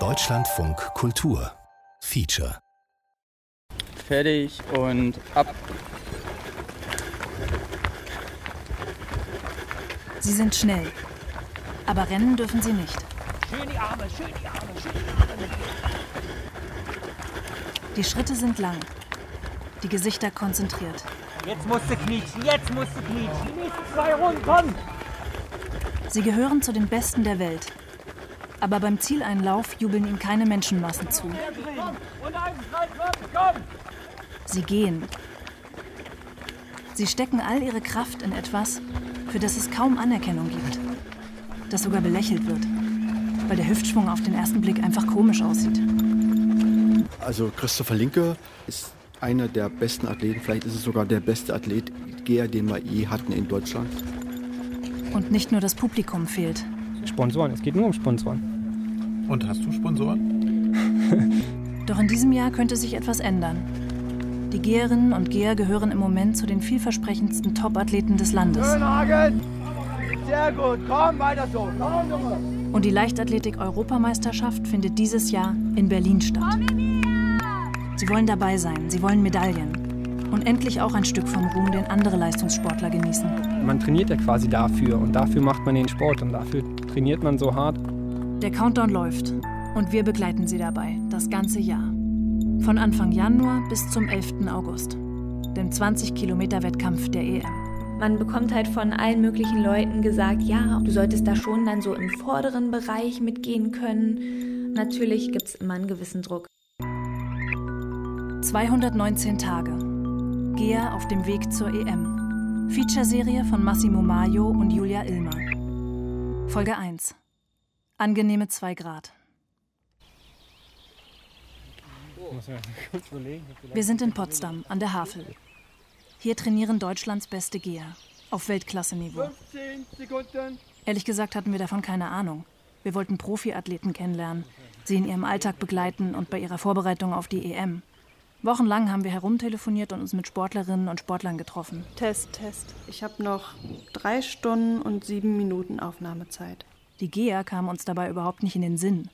Deutschlandfunk Kultur Feature Fertig und ab. Sie sind schnell. Aber rennen dürfen sie nicht. Schön die Arme, schön die Arme, schön die Arme. Die Schritte sind lang. Die Gesichter konzentriert. Jetzt musst du knietschen, jetzt musst du knietschen. Die nächsten zwei Runden, komm! Sie gehören zu den Besten der Welt. Aber beim Zieleinlauf jubeln ihnen keine Menschenmassen zu. Sie gehen. Sie stecken all ihre Kraft in etwas, für das es kaum Anerkennung gibt. Das sogar belächelt wird, weil der Hüftschwung auf den ersten Blick einfach komisch aussieht. Also Christopher Linke ist einer der besten Athleten, vielleicht ist es sogar der beste Athlet, den wir je hatten in Deutschland. Und nicht nur das Publikum fehlt. Sponsoren, es geht nur um Sponsoren. Und hast du Sponsoren? Doch in diesem Jahr könnte sich etwas ändern. Die Geherinnen und Geher gehören im Moment zu den vielversprechendsten Top-Athleten des Landes. Schönhagen! Sehr gut, komm, weiter so. Komm, Junge! Und die Leichtathletik-Europameisterschaft findet dieses Jahr in Berlin statt. Sie wollen dabei sein, sie wollen Medaillen. Und endlich auch ein Stück vom Ruhm, den andere Leistungssportler genießen. Man trainiert ja quasi dafür und dafür macht man den Sport und dafür trainiert man so hart. Der Countdown läuft und wir begleiten Sie dabei das ganze Jahr. Von Anfang Januar bis zum 11. August, dem 20-Kilometer-Wettkampf der EM. Man bekommt halt von allen möglichen Leuten gesagt, ja, du solltest da schon dann so im vorderen Bereich mitgehen können. Natürlich gibt es immer einen gewissen Druck. 219 Tage. Gea auf dem Weg zur EM. Featureserie von Massimo Maio und Julia Illmer. Folge 1. Angenehme 2 Grad. Wir sind in Potsdam an der Havel. Hier trainieren Deutschlands beste Geher. Auf Weltklasse-Niveau. 15 Sekunden. Ehrlich gesagt hatten wir davon keine Ahnung. Wir wollten Profiathleten kennenlernen, sie in ihrem Alltag begleiten und bei ihrer Vorbereitung auf die EM. Wochenlang haben wir herumtelefoniert und uns mit Sportlerinnen und Sportlern getroffen. Test, Test. Ich habe noch drei Stunden und sieben Minuten Aufnahmezeit. Die Geher kamen uns dabei überhaupt nicht in den Sinn.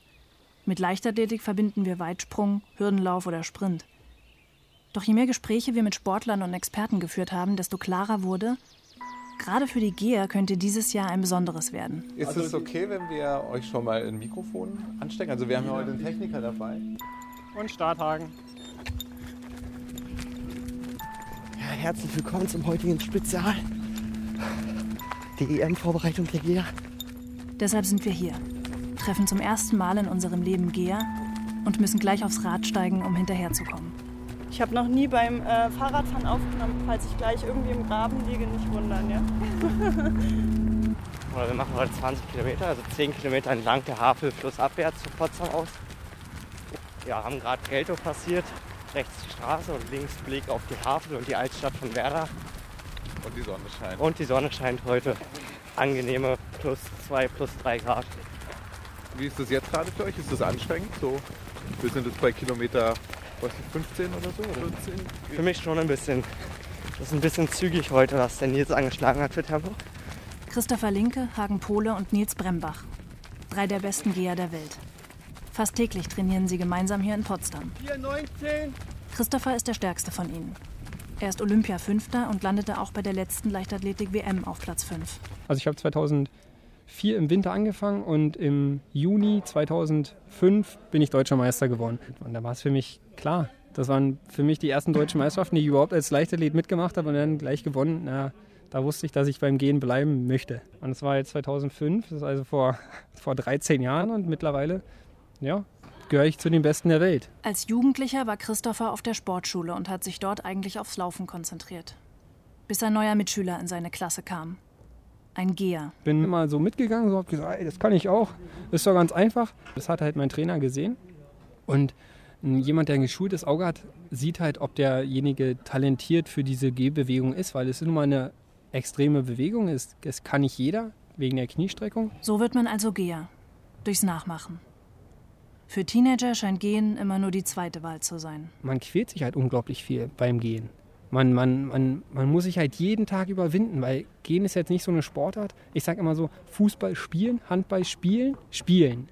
Mit Leichtathletik verbinden wir Weitsprung, Hürdenlauf oder Sprint. Doch je mehr Gespräche wir mit Sportlern und Experten geführt haben, desto klarer wurde, gerade für die Geher könnte dieses Jahr ein besonderes werden. Ist es okay, wenn wir euch schon mal ein Mikrofon anstecken? Also wir haben ja heute einen Techniker dabei. Und Starthaken. Ja, herzlich willkommen zum heutigen Spezial. Die EM-Vorbereitung der GEA. Deshalb sind wir hier, treffen zum ersten Mal in unserem Leben Geher und müssen gleich aufs Rad steigen, um hinterherzukommen. Ich habe noch nie beim äh, Fahrradfahren aufgenommen, falls ich gleich irgendwie im Graben liege, nicht wundern, ja? Oder wir machen heute 20 Kilometer, also 10 Kilometer entlang der Havel flussabwärts von Potsdam aus. Ja, haben gerade Geltow passiert, rechts die Straße und links Blick auf die Havel und die Altstadt von Werder. Und die Sonne scheint. Und die Sonne scheint heute. Angenehme plus 2, plus 3 Grad. Wie ist das jetzt gerade für euch? Ist das anstrengend? So, wir sind jetzt bei Kilometer weiß nicht, 15 oder so? Oder? 15? Für mich schon ein bisschen. Das ist ein bisschen zügig heute, was der Nils angeschlagen hat für Tempo. Christopher Linke, Hagen Pohle und Nils Brembach. Drei der besten Geher der Welt. Fast täglich trainieren sie gemeinsam hier in Potsdam. 4,19. Christopher ist der stärkste von ihnen. Er ist Olympia-Fünfter und landete auch bei der letzten Leichtathletik-WM auf Platz 5. Also ich habe 2004 im Winter angefangen und im Juni 2005 bin ich deutscher Meister geworden. Und da war es für mich klar. Das waren für mich die ersten deutschen Meisterschaften, die ich überhaupt als Leichtathlet mitgemacht habe und dann gleich gewonnen. Na, da wusste ich, dass ich beim Gehen bleiben möchte. Und das war jetzt 2005, das ist also vor, vor 13 Jahren und mittlerweile, ja, gehöre ich zu den Besten der Welt. Als Jugendlicher war Christopher auf der Sportschule und hat sich dort eigentlich aufs Laufen konzentriert. Bis ein neuer Mitschüler in seine Klasse kam. Ein Geher. Bin immer so mitgegangen, so habe gesagt, ey, das kann ich auch. Ist doch ganz einfach. Das hat halt mein Trainer gesehen. Und jemand, der ein geschultes Auge hat, sieht halt, ob derjenige talentiert für diese Gehbewegung ist, weil es nun mal eine extreme Bewegung ist. Es kann nicht jeder, wegen der Kniestreckung. So wird man also Geher. Durchs Nachmachen. Für Teenager scheint Gehen immer nur die zweite Wahl zu sein. Man quält sich halt unglaublich viel beim Gehen. man, man, man, man muss sich halt jeden Tag überwinden, weil Gehen ist jetzt nicht so eine Sportart. Ich sage immer so, Fußball spielen, Handball spielen, spielen.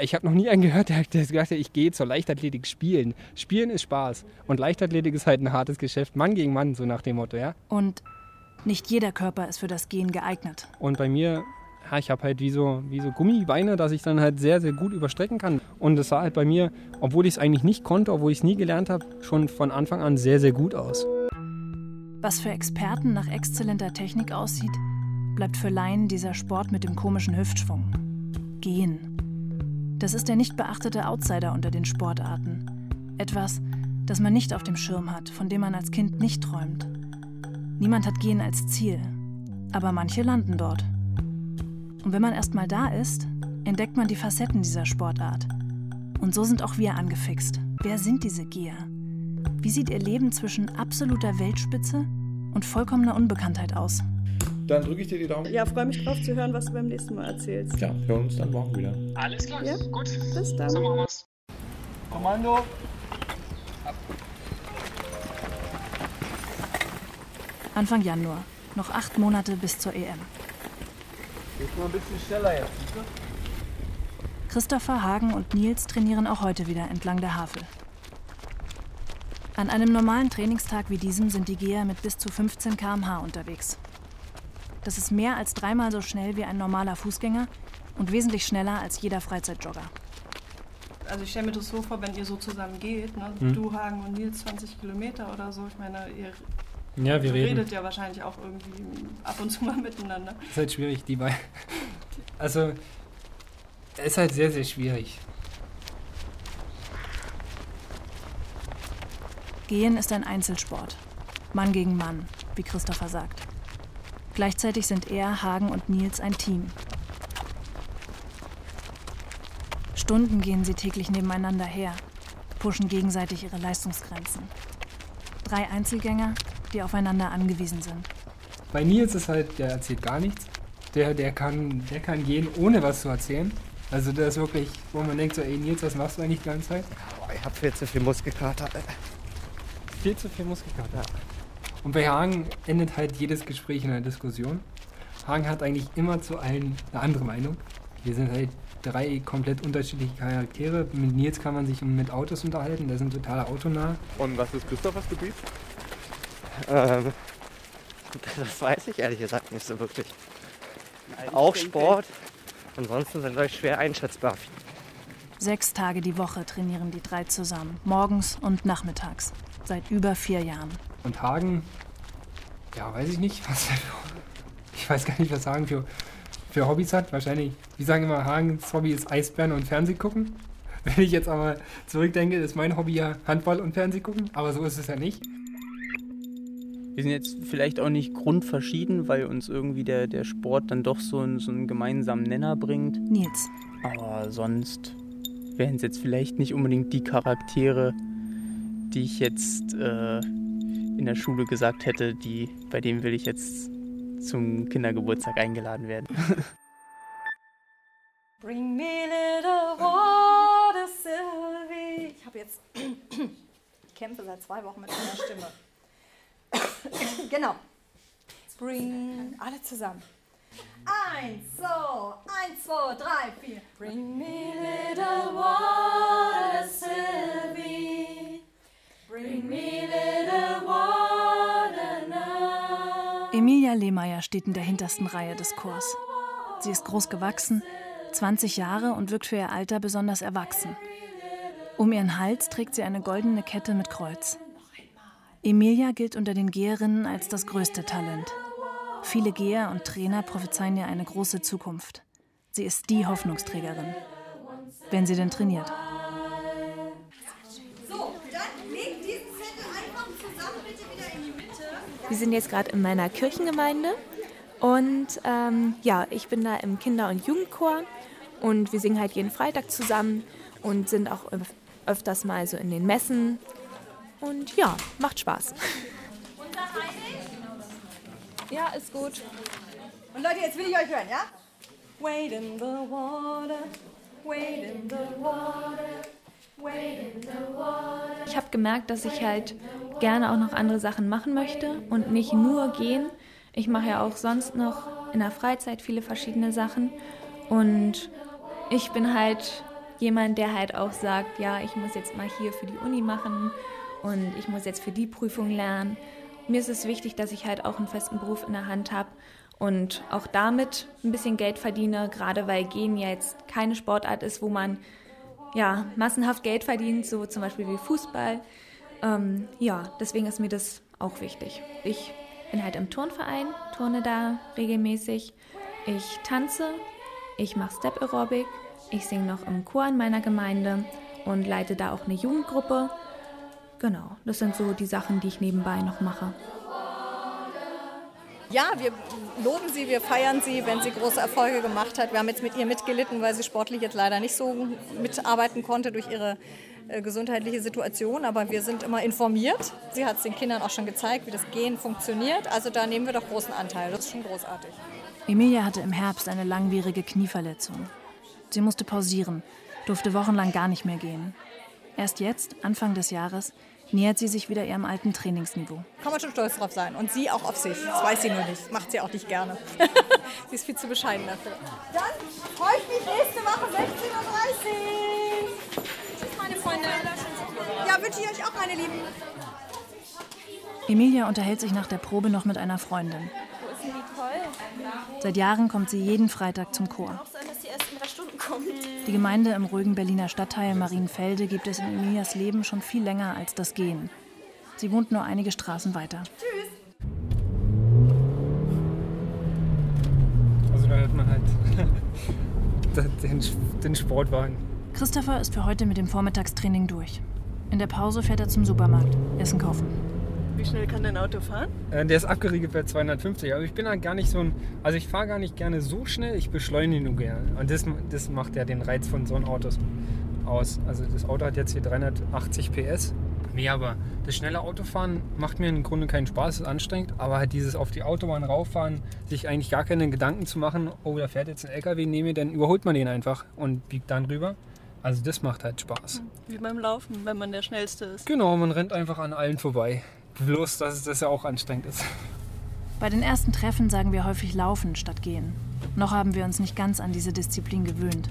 Ich habe noch nie einen gehört, der, der gesagt hat, ich gehe zur Leichtathletik spielen. Spielen ist Spaß. Und Leichtathletik ist halt ein hartes Geschäft, Mann gegen Mann, so nach dem Motto, ja. Und nicht jeder Körper ist für das Gehen geeignet. Und bei mir, ja, ich habe halt wie so, wie so Gummibeine, dass ich dann halt sehr, sehr gut überstrecken kann. Und es sah halt bei mir, obwohl ich es eigentlich nicht konnte, obwohl ich es nie gelernt habe, schon von Anfang an sehr, sehr gut aus. Was für Experten nach exzellenter Technik aussieht, bleibt für Laien dieser Sport mit dem komischen Hüftschwung. Gehen. Das ist der nicht beachtete Outsider unter den Sportarten. Etwas, das man nicht auf dem Schirm hat, von dem man als Kind nicht träumt. Niemand hat Gehen als Ziel, aber manche landen dort. Und wenn man erst mal da ist, entdeckt man die Facetten dieser Sportart. Und so sind auch wir angefixt. Wer sind diese Geher? Wie sieht ihr Leben zwischen absoluter Weltspitze und vollkommener Unbekanntheit aus? Dann drücke ich dir die Daumen. Ja, freue mich drauf zu hören, was du beim nächsten Mal erzählst. Ja, hören uns dann morgen wieder. Alles klar, Ja? gut. Bis dann. So machen wir's. Kommando. Anfang Januar. Noch acht Monate bis zur EM. Geht mal ein bisschen schneller jetzt. du? Christopher, Hagen und Nils trainieren auch heute wieder entlang der Havel. An einem normalen Trainingstag wie diesem sind die Geher mit bis zu 15 km/h unterwegs. Das ist mehr als dreimal so schnell wie ein normaler Fußgänger und wesentlich schneller als jeder Freizeitjogger. Also ich stelle mir das so vor, wenn ihr so zusammen geht, ne? Hm. du, Hagen und Nils 20 Kilometer oder so. Ich meine, ihr Ja, wir reden. redet ja wahrscheinlich auch irgendwie ab und zu mal miteinander. ist halt schwierig, die beiden. Also, es ist halt sehr, sehr schwierig. Gehen ist ein Einzelsport. Mann gegen Mann, wie Christopher sagt. Gleichzeitig sind er, Hagen und Nils ein Team. Stunden gehen sie täglich nebeneinander her, pushen gegenseitig ihre Leistungsgrenzen. Drei Einzelgänger, die aufeinander angewiesen sind. Bei Nils ist halt, der erzählt gar nichts. Der, der, kann, der kann gehen, ohne was zu erzählen. Also der ist wirklich, wo man denkt so, ey Nils, was machst du eigentlich die ganze Zeit? Boah, ich hab viel zu viel Muskelkater. Viel zu viel Muskelkater. Und bei Hagen endet halt jedes Gespräch in einer Diskussion. Hagen hat eigentlich immer zu allen eine andere Meinung. Wir sind halt drei komplett unterschiedliche Charaktere. Mit Nils kann man sich mit Autos unterhalten, der ist ein totaler Autonah. Und was ist Christophers Gebiet? Ähm, das weiß ich ehrlich gesagt nicht so wirklich. Auch Sport. Ansonsten sind wir schwer einschätzbar. Sechs Tage die Woche trainieren die drei zusammen, morgens und nachmittags, seit über vier Jahren. Und Hagen, ja, weiß ich nicht, was er für, ich weiß gar nicht, was Hagen für, für Hobbys hat. Wahrscheinlich, wir sagen immer, Hagens Hobby ist Eisbären und Fernsehgucken. Wenn ich jetzt aber zurückdenke, ist mein Hobby ja Handball und Fernsehgucken, aber so ist es ja nicht. Wir sind jetzt vielleicht auch nicht grundverschieden, weil uns irgendwie der, der Sport dann doch so, einen- so einen gemeinsamen Nenner bringt. Nils, Aber sonst wären es jetzt vielleicht nicht unbedingt die Charaktere, die ich jetzt äh, in der Schule gesagt hätte, die, bei denen will ich jetzt zum Kindergeburtstag eingeladen werden. Bring me little water, Sylvie. Ich habe jetzt ich kämpfe seit zwei Wochen mit meiner Stimme. genau. Bring alle zusammen. Eins, so, eins, zwei, drei, vier. Bring me little water, Sylvie. Bring me little water now. Emilia Lehmeier steht in der hintersten Reihe des Chors. Sie ist groß gewachsen, 20 Jahre und wirkt für ihr Alter besonders erwachsen. Um ihren Hals trägt sie eine goldene Kette mit Kreuz. Emilia gilt unter den Geherinnen als das größte Talent. Viele Geher und Trainer prophezeien ihr eine große Zukunft. Sie ist die Hoffnungsträgerin. Wenn sie denn trainiert. So, dann leg diesen Zettel einfach zusammen, bitte wieder in die Mitte. Wir sind jetzt gerade in meiner Kirchengemeinde und ähm, ja, ich bin da im Kinder- und Jugendchor und wir singen halt jeden Freitag zusammen und sind auch öf- öfters mal so in den Messen und ja, macht Spaß. Ja, ist gut. Und Leute, jetzt will ich euch hören, ja? Wade in the water, wade in the water, wade in the water. Ich habe gemerkt, dass ich halt gerne auch noch andere Sachen machen möchte und nicht nur gehen. Ich mache ja auch sonst noch in der Freizeit viele verschiedene Sachen und ich bin halt jemand, der halt auch sagt, ja, ich muss jetzt mal hier für die Uni machen und ich muss jetzt für die Prüfung lernen. Mir ist es wichtig, dass ich halt auch einen festen Beruf in der Hand habe und auch damit ein bisschen Geld verdiene, gerade weil Gehen ja jetzt keine Sportart ist, wo man ja massenhaft Geld verdient, so zum Beispiel wie Fußball. Ähm, ja, deswegen ist mir das auch wichtig. Ich bin halt im Turnverein, turne da regelmäßig. Ich tanze, ich mache Step Aerobic, ich singe noch im Chor in meiner Gemeinde und leite da auch eine Jugendgruppe. Genau, das sind so die Sachen, die ich nebenbei noch mache. Ja, wir loben sie, wir feiern sie, wenn sie große Erfolge gemacht hat. Wir haben jetzt mit ihr mitgelitten, weil sie sportlich jetzt leider nicht so mitarbeiten konnte durch ihre äh, gesundheitliche Situation, aber wir sind immer informiert. Sie hat es den Kindern auch schon gezeigt, wie das Gehen funktioniert. Also da nehmen wir doch großen Anteil. Das ist schon großartig. Emilia hatte im Herbst eine langwierige Knieverletzung. Sie musste pausieren, durfte wochenlang gar nicht mehr gehen. Erst jetzt, Anfang des Jahres, nähert sie sich wieder ihrem alten Trainingsniveau. Kann man schon stolz drauf sein. Und sie auch auf sich. Das weiß sie nur nicht. Macht sie auch nicht gerne. sie ist viel zu bescheiden dafür. Dann freue ich mich nächste Woche 16.30 Uhr. Tschüss, meine Freunde. Ja, wünsche ich euch auch, meine Lieben. Emilia unterhält sich nach der Probe noch mit einer Freundin. Seit Jahren kommt sie jeden Freitag zum Chor. Die Gemeinde im ruhigen Berliner Stadtteil Marienfelde gibt es in Emilias Leben schon viel länger als das Gehen. Sie wohnt nur einige Straßen weiter. Tschüss. Also da hört man halt den, den Sportwagen. Christopher ist für heute mit dem Vormittagstraining durch. In der Pause fährt er zum Supermarkt, Essen kaufen. Wie schnell kann dein Auto fahren? Äh, Der ist abgeriegelt bei 250. Aber ich bin halt gar nicht so ein. Also ich fahre gar nicht gerne so schnell, ich beschleunige nur gerne. Und das, das macht ja den Reiz von so einem Auto aus. Also das Auto hat jetzt hier 380 PS. Nee, aber das schnelle Autofahren macht mir im Grunde keinen Spaß, ist anstrengend. Aber halt dieses auf die Autobahn rauffahren, sich eigentlich gar keine Gedanken zu machen, oh, da fährt jetzt ein LKW mir, dann überholt man den einfach und biegt dann rüber. Also das macht halt Spaß. Wie beim Laufen, wenn man der Schnellste ist. Genau, man rennt einfach an allen vorbei. Bloß, dass das ja auch anstrengend ist. Bei den ersten Treffen sagen wir häufig Laufen statt Gehen. Noch haben wir uns nicht ganz an diese Disziplin gewöhnt.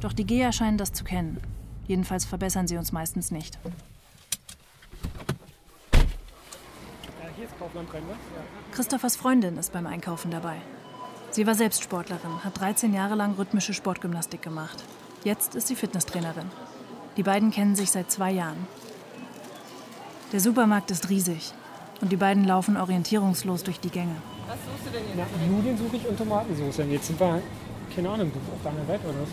Doch die Geher scheinen das zu kennen. Jedenfalls verbessern sie uns meistens nicht. hier ist Kaufland drin, ne? Christophers Freundin ist beim Einkaufen dabei. Sie war selbst Sportlerin, hat 13 Jahre lang rhythmische Sportgymnastik gemacht. Jetzt ist sie Fitnesstrainerin. Die beiden kennen sich seit zwei Jahren. Der Supermarkt ist riesig und die beiden laufen orientierungslos durch die Gänge. Was suchst du denn Na, Nudeln suche ich und Tomatensauce. Jetzt sind wir, keine Ahnung, auf der anderen Seite oder was?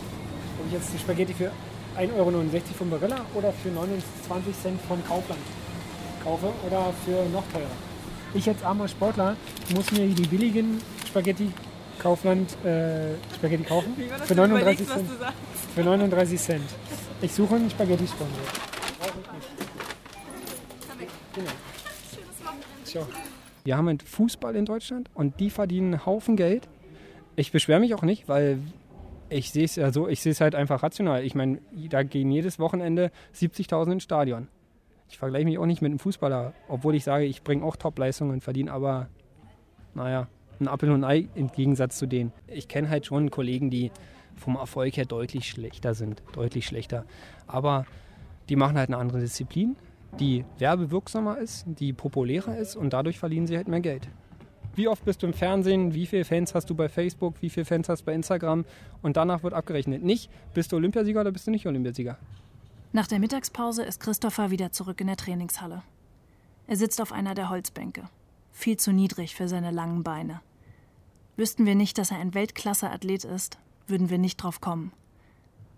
Ob ich jetzt die Spaghetti für 1,69 Euro von Barilla oder für 29 Cent von Kaufland kaufe oder für noch teurer. Ich als armer Sportler muss mir die billigen Spaghetti Kaufland äh, Spaghetti kaufen Wie war das für denn 39 überlegt, was Cent. du sagst? Für 39 Cent. Ich suche einen Spaghetti-Sponsor. Genau. Ciao. Wir haben halt Fußball in Deutschland und die verdienen einen Haufen Geld. Ich beschwere mich auch nicht, weil ich sehe es ja so, ich sehe es halt einfach rational. Ich meine, da gehen jedes Wochenende 70.000 ins Stadion. Ich vergleiche mich auch nicht mit einem Fußballer, obwohl ich sage, ich bringe auch Top-Leistungen und verdiene aber, naja, ein Apfel und ein Ei im Gegensatz zu denen. Ich kenne halt schon Kollegen, die vom Erfolg her deutlich schlechter sind, deutlich schlechter. Aber die machen halt eine andere Disziplin, die werbewirksamer ist, die populärer ist und dadurch verdienen sie halt mehr Geld. Wie oft bist du im Fernsehen? Wie viele Fans hast du bei Facebook? Wie viele Fans hast du bei Instagram? Und danach wird abgerechnet. Nicht, bist du Olympiasieger oder bist du nicht Olympiasieger? Nach der Mittagspause ist Christopher wieder zurück in der Trainingshalle. Er sitzt auf einer der Holzbänke. Viel zu niedrig für seine langen Beine. Wüssten wir nicht, dass er ein Weltklasse-Athlet ist, würden wir nicht drauf kommen.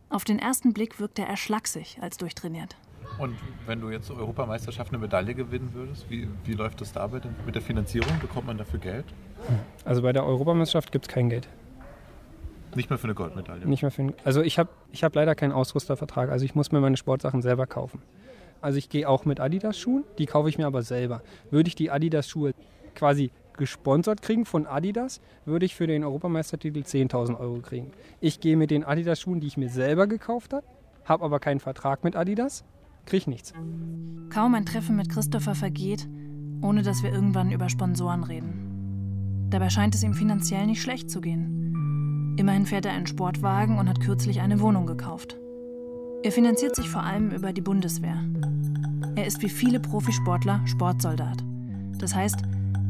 Auf den ersten Blick wirkt er eher schlaksig als durchtrainiert. Und wenn du jetzt zur Europameisterschaft eine Medaille gewinnen würdest, wie, wie läuft das dabei denn mit der Finanzierung? Bekommt man dafür Geld? Also bei der Europameisterschaft gibt es kein Geld. Nicht mehr für eine Goldmedaille. Nicht mehr für ein, also ich habe ich hab leider keinen Ausrüstervertrag. Also ich muss mir meine Sportsachen selber kaufen. Also ich gehe auch mit Adidas-Schuhen, die kaufe ich mir aber selber. Würde ich die Adidas-Schuhe quasi gesponsert kriegen von Adidas, würde ich für den Europameistertitel 10.000 Euro kriegen. Ich gehe mit den Adidas-Schuhen, die ich mir selber gekauft habe, habe aber keinen Vertrag mit Adidas, kriege nichts. Kaum ein Treffen mit Christopher vergeht, ohne dass wir irgendwann über Sponsoren reden. Dabei scheint es ihm finanziell nicht schlecht zu gehen. Immerhin fährt er einen Sportwagen und hat kürzlich eine Wohnung gekauft. Er finanziert sich vor allem über die Bundeswehr. Er ist wie viele Profisportler Sportsoldat. Das heißt,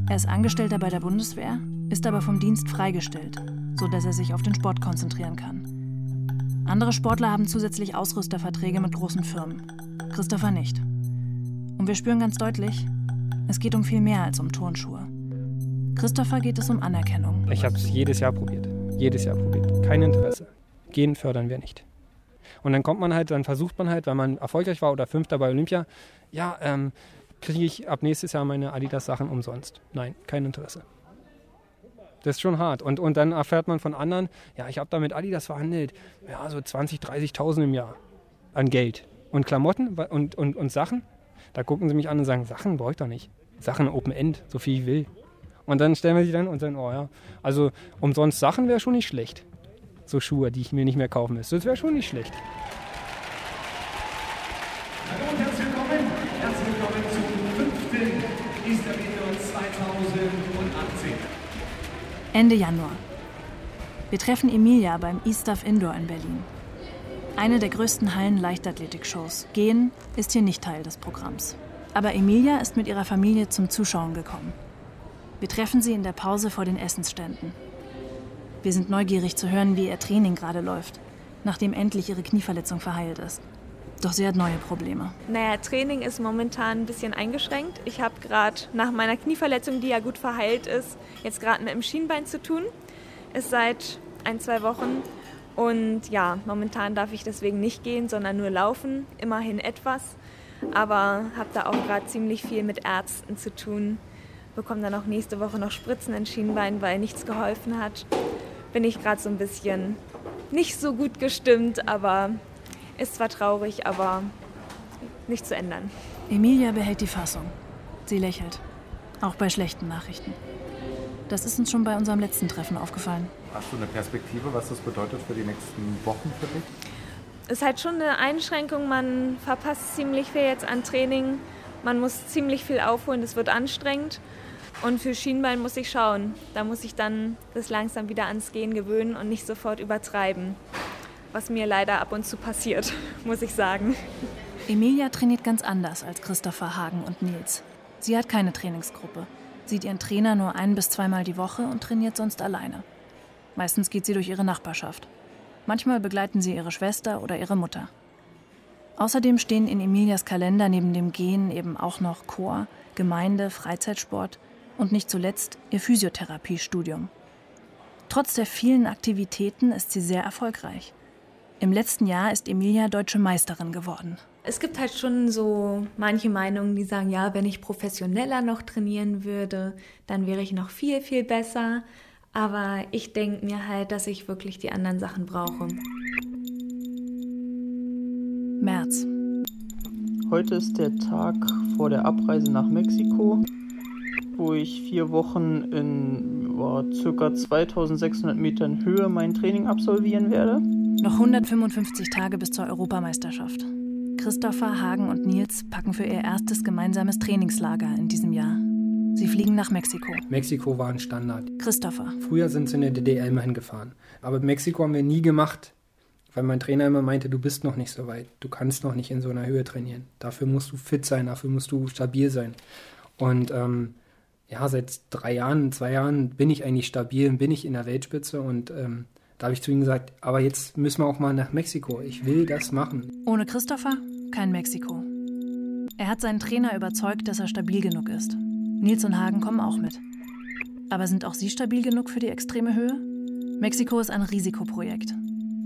er ist Angestellter bei der Bundeswehr, ist aber vom Dienst freigestellt, sodass er sich auf den Sport konzentrieren kann. Andere Sportler haben zusätzlich Ausrüsterverträge mit großen Firmen. Christopher nicht. Und wir spüren ganz deutlich, es geht um viel mehr als um Turnschuhe. Christopher geht es um Anerkennung. Ich habe es jedes Jahr probiert. Jedes Jahr probiert. Kein Interesse. Gehen fördern wir nicht. Und dann kommt man halt, dann versucht man halt, weil man erfolgreich war oder Fünfter bei Olympia, ja, ähm, kriege ich ab nächstes Jahr meine Adidas-Sachen umsonst. Nein, kein Interesse. Das ist schon hart. Und, und dann erfährt man von anderen, ja, ich habe da mit Adidas verhandelt, ja, so 20, 30.000 im Jahr an Geld. Und Klamotten und, und, und Sachen, da gucken sie mich an und sagen, Sachen brauche ich doch nicht. Sachen Open End, so viel ich will. Und dann stellen wir sie dann und sagen, oh ja, also umsonst Sachen wäre schon nicht schlecht. So Schuhe, die ich mir nicht mehr kaufen müsste. Das wäre schon nicht schlecht. Hallo und herzlich willkommen. Herzlich willkommen zum fünften Easter Video 2018. Ende Januar. Wir treffen Emilia beim E-Stuff Indoor in Berlin. Eine der größten Hallen Leichtathletik-Shows. Gehen ist hier nicht Teil des Programms. Aber Emilia ist mit ihrer Familie zum Zuschauen gekommen. Wir treffen sie in der Pause vor den Essensständen. Wir sind neugierig zu hören, wie ihr Training gerade läuft, nachdem endlich ihre Knieverletzung verheilt ist. Doch sie hat neue Probleme. Naja, Training ist momentan ein bisschen eingeschränkt. Ich habe gerade nach meiner Knieverletzung, die ja gut verheilt ist, jetzt gerade mit dem Schienbein zu tun. Ist seit ein, zwei Wochen. Und ja, momentan darf ich deswegen nicht gehen, sondern nur laufen. Immerhin etwas. Aber habe da auch gerade ziemlich viel mit Ärzten zu tun. Bekomme dann auch nächste Woche noch Spritzen ins Schienbein, weil nichts geholfen hat. Bin ich gerade so ein bisschen nicht so gut gestimmt, aber ist zwar traurig, aber nicht zu ändern. Emilia behält die Fassung. Sie lächelt. Auch bei schlechten Nachrichten. Das ist uns schon bei unserem letzten Treffen aufgefallen. Hast du eine Perspektive, was das bedeutet für die nächsten Wochen für dich? Ist halt schon eine Einschränkung. Man verpasst ziemlich viel jetzt an Training. Man muss ziemlich viel aufholen. Das wird anstrengend. Und für Schienbein muss ich schauen. Da muss ich dann das langsam wieder ans Gehen gewöhnen und nicht sofort übertreiben was mir leider ab und zu passiert, muss ich sagen. Emilia trainiert ganz anders als Christopher Hagen und Nils. Sie hat keine Trainingsgruppe, sieht ihren Trainer nur ein bis zweimal die Woche und trainiert sonst alleine. Meistens geht sie durch ihre Nachbarschaft. Manchmal begleiten sie ihre Schwester oder ihre Mutter. Außerdem stehen in Emilias Kalender neben dem Gehen eben auch noch Chor, Gemeinde, Freizeitsport und nicht zuletzt ihr Physiotherapiestudium. Trotz der vielen Aktivitäten ist sie sehr erfolgreich. Im letzten Jahr ist Emilia deutsche Meisterin geworden. Es gibt halt schon so manche Meinungen, die sagen, ja, wenn ich professioneller noch trainieren würde, dann wäre ich noch viel, viel besser. Aber ich denke mir halt, dass ich wirklich die anderen Sachen brauche. März. Heute ist der Tag vor der Abreise nach Mexiko, wo ich vier Wochen in oh, ca. 2600 Metern Höhe mein Training absolvieren werde. Noch 155 Tage bis zur Europameisterschaft. Christopher, Hagen und Nils packen für ihr erstes gemeinsames Trainingslager in diesem Jahr. Sie fliegen nach Mexiko. Mexiko war ein Standard. Christopher. Früher sind sie in der DDR immer hingefahren. Aber Mexiko haben wir nie gemacht, weil mein Trainer immer meinte, du bist noch nicht so weit. Du kannst noch nicht in so einer Höhe trainieren. Dafür musst du fit sein, dafür musst du stabil sein. Und ähm, ja, seit drei Jahren, zwei Jahren bin ich eigentlich stabil, bin ich in der Weltspitze und ähm, da habe ich zu ihm gesagt, aber jetzt müssen wir auch mal nach Mexiko. Ich will das machen. Ohne Christopher kein Mexiko. Er hat seinen Trainer überzeugt, dass er stabil genug ist. Nils und Hagen kommen auch mit. Aber sind auch sie stabil genug für die extreme Höhe? Mexiko ist ein Risikoprojekt.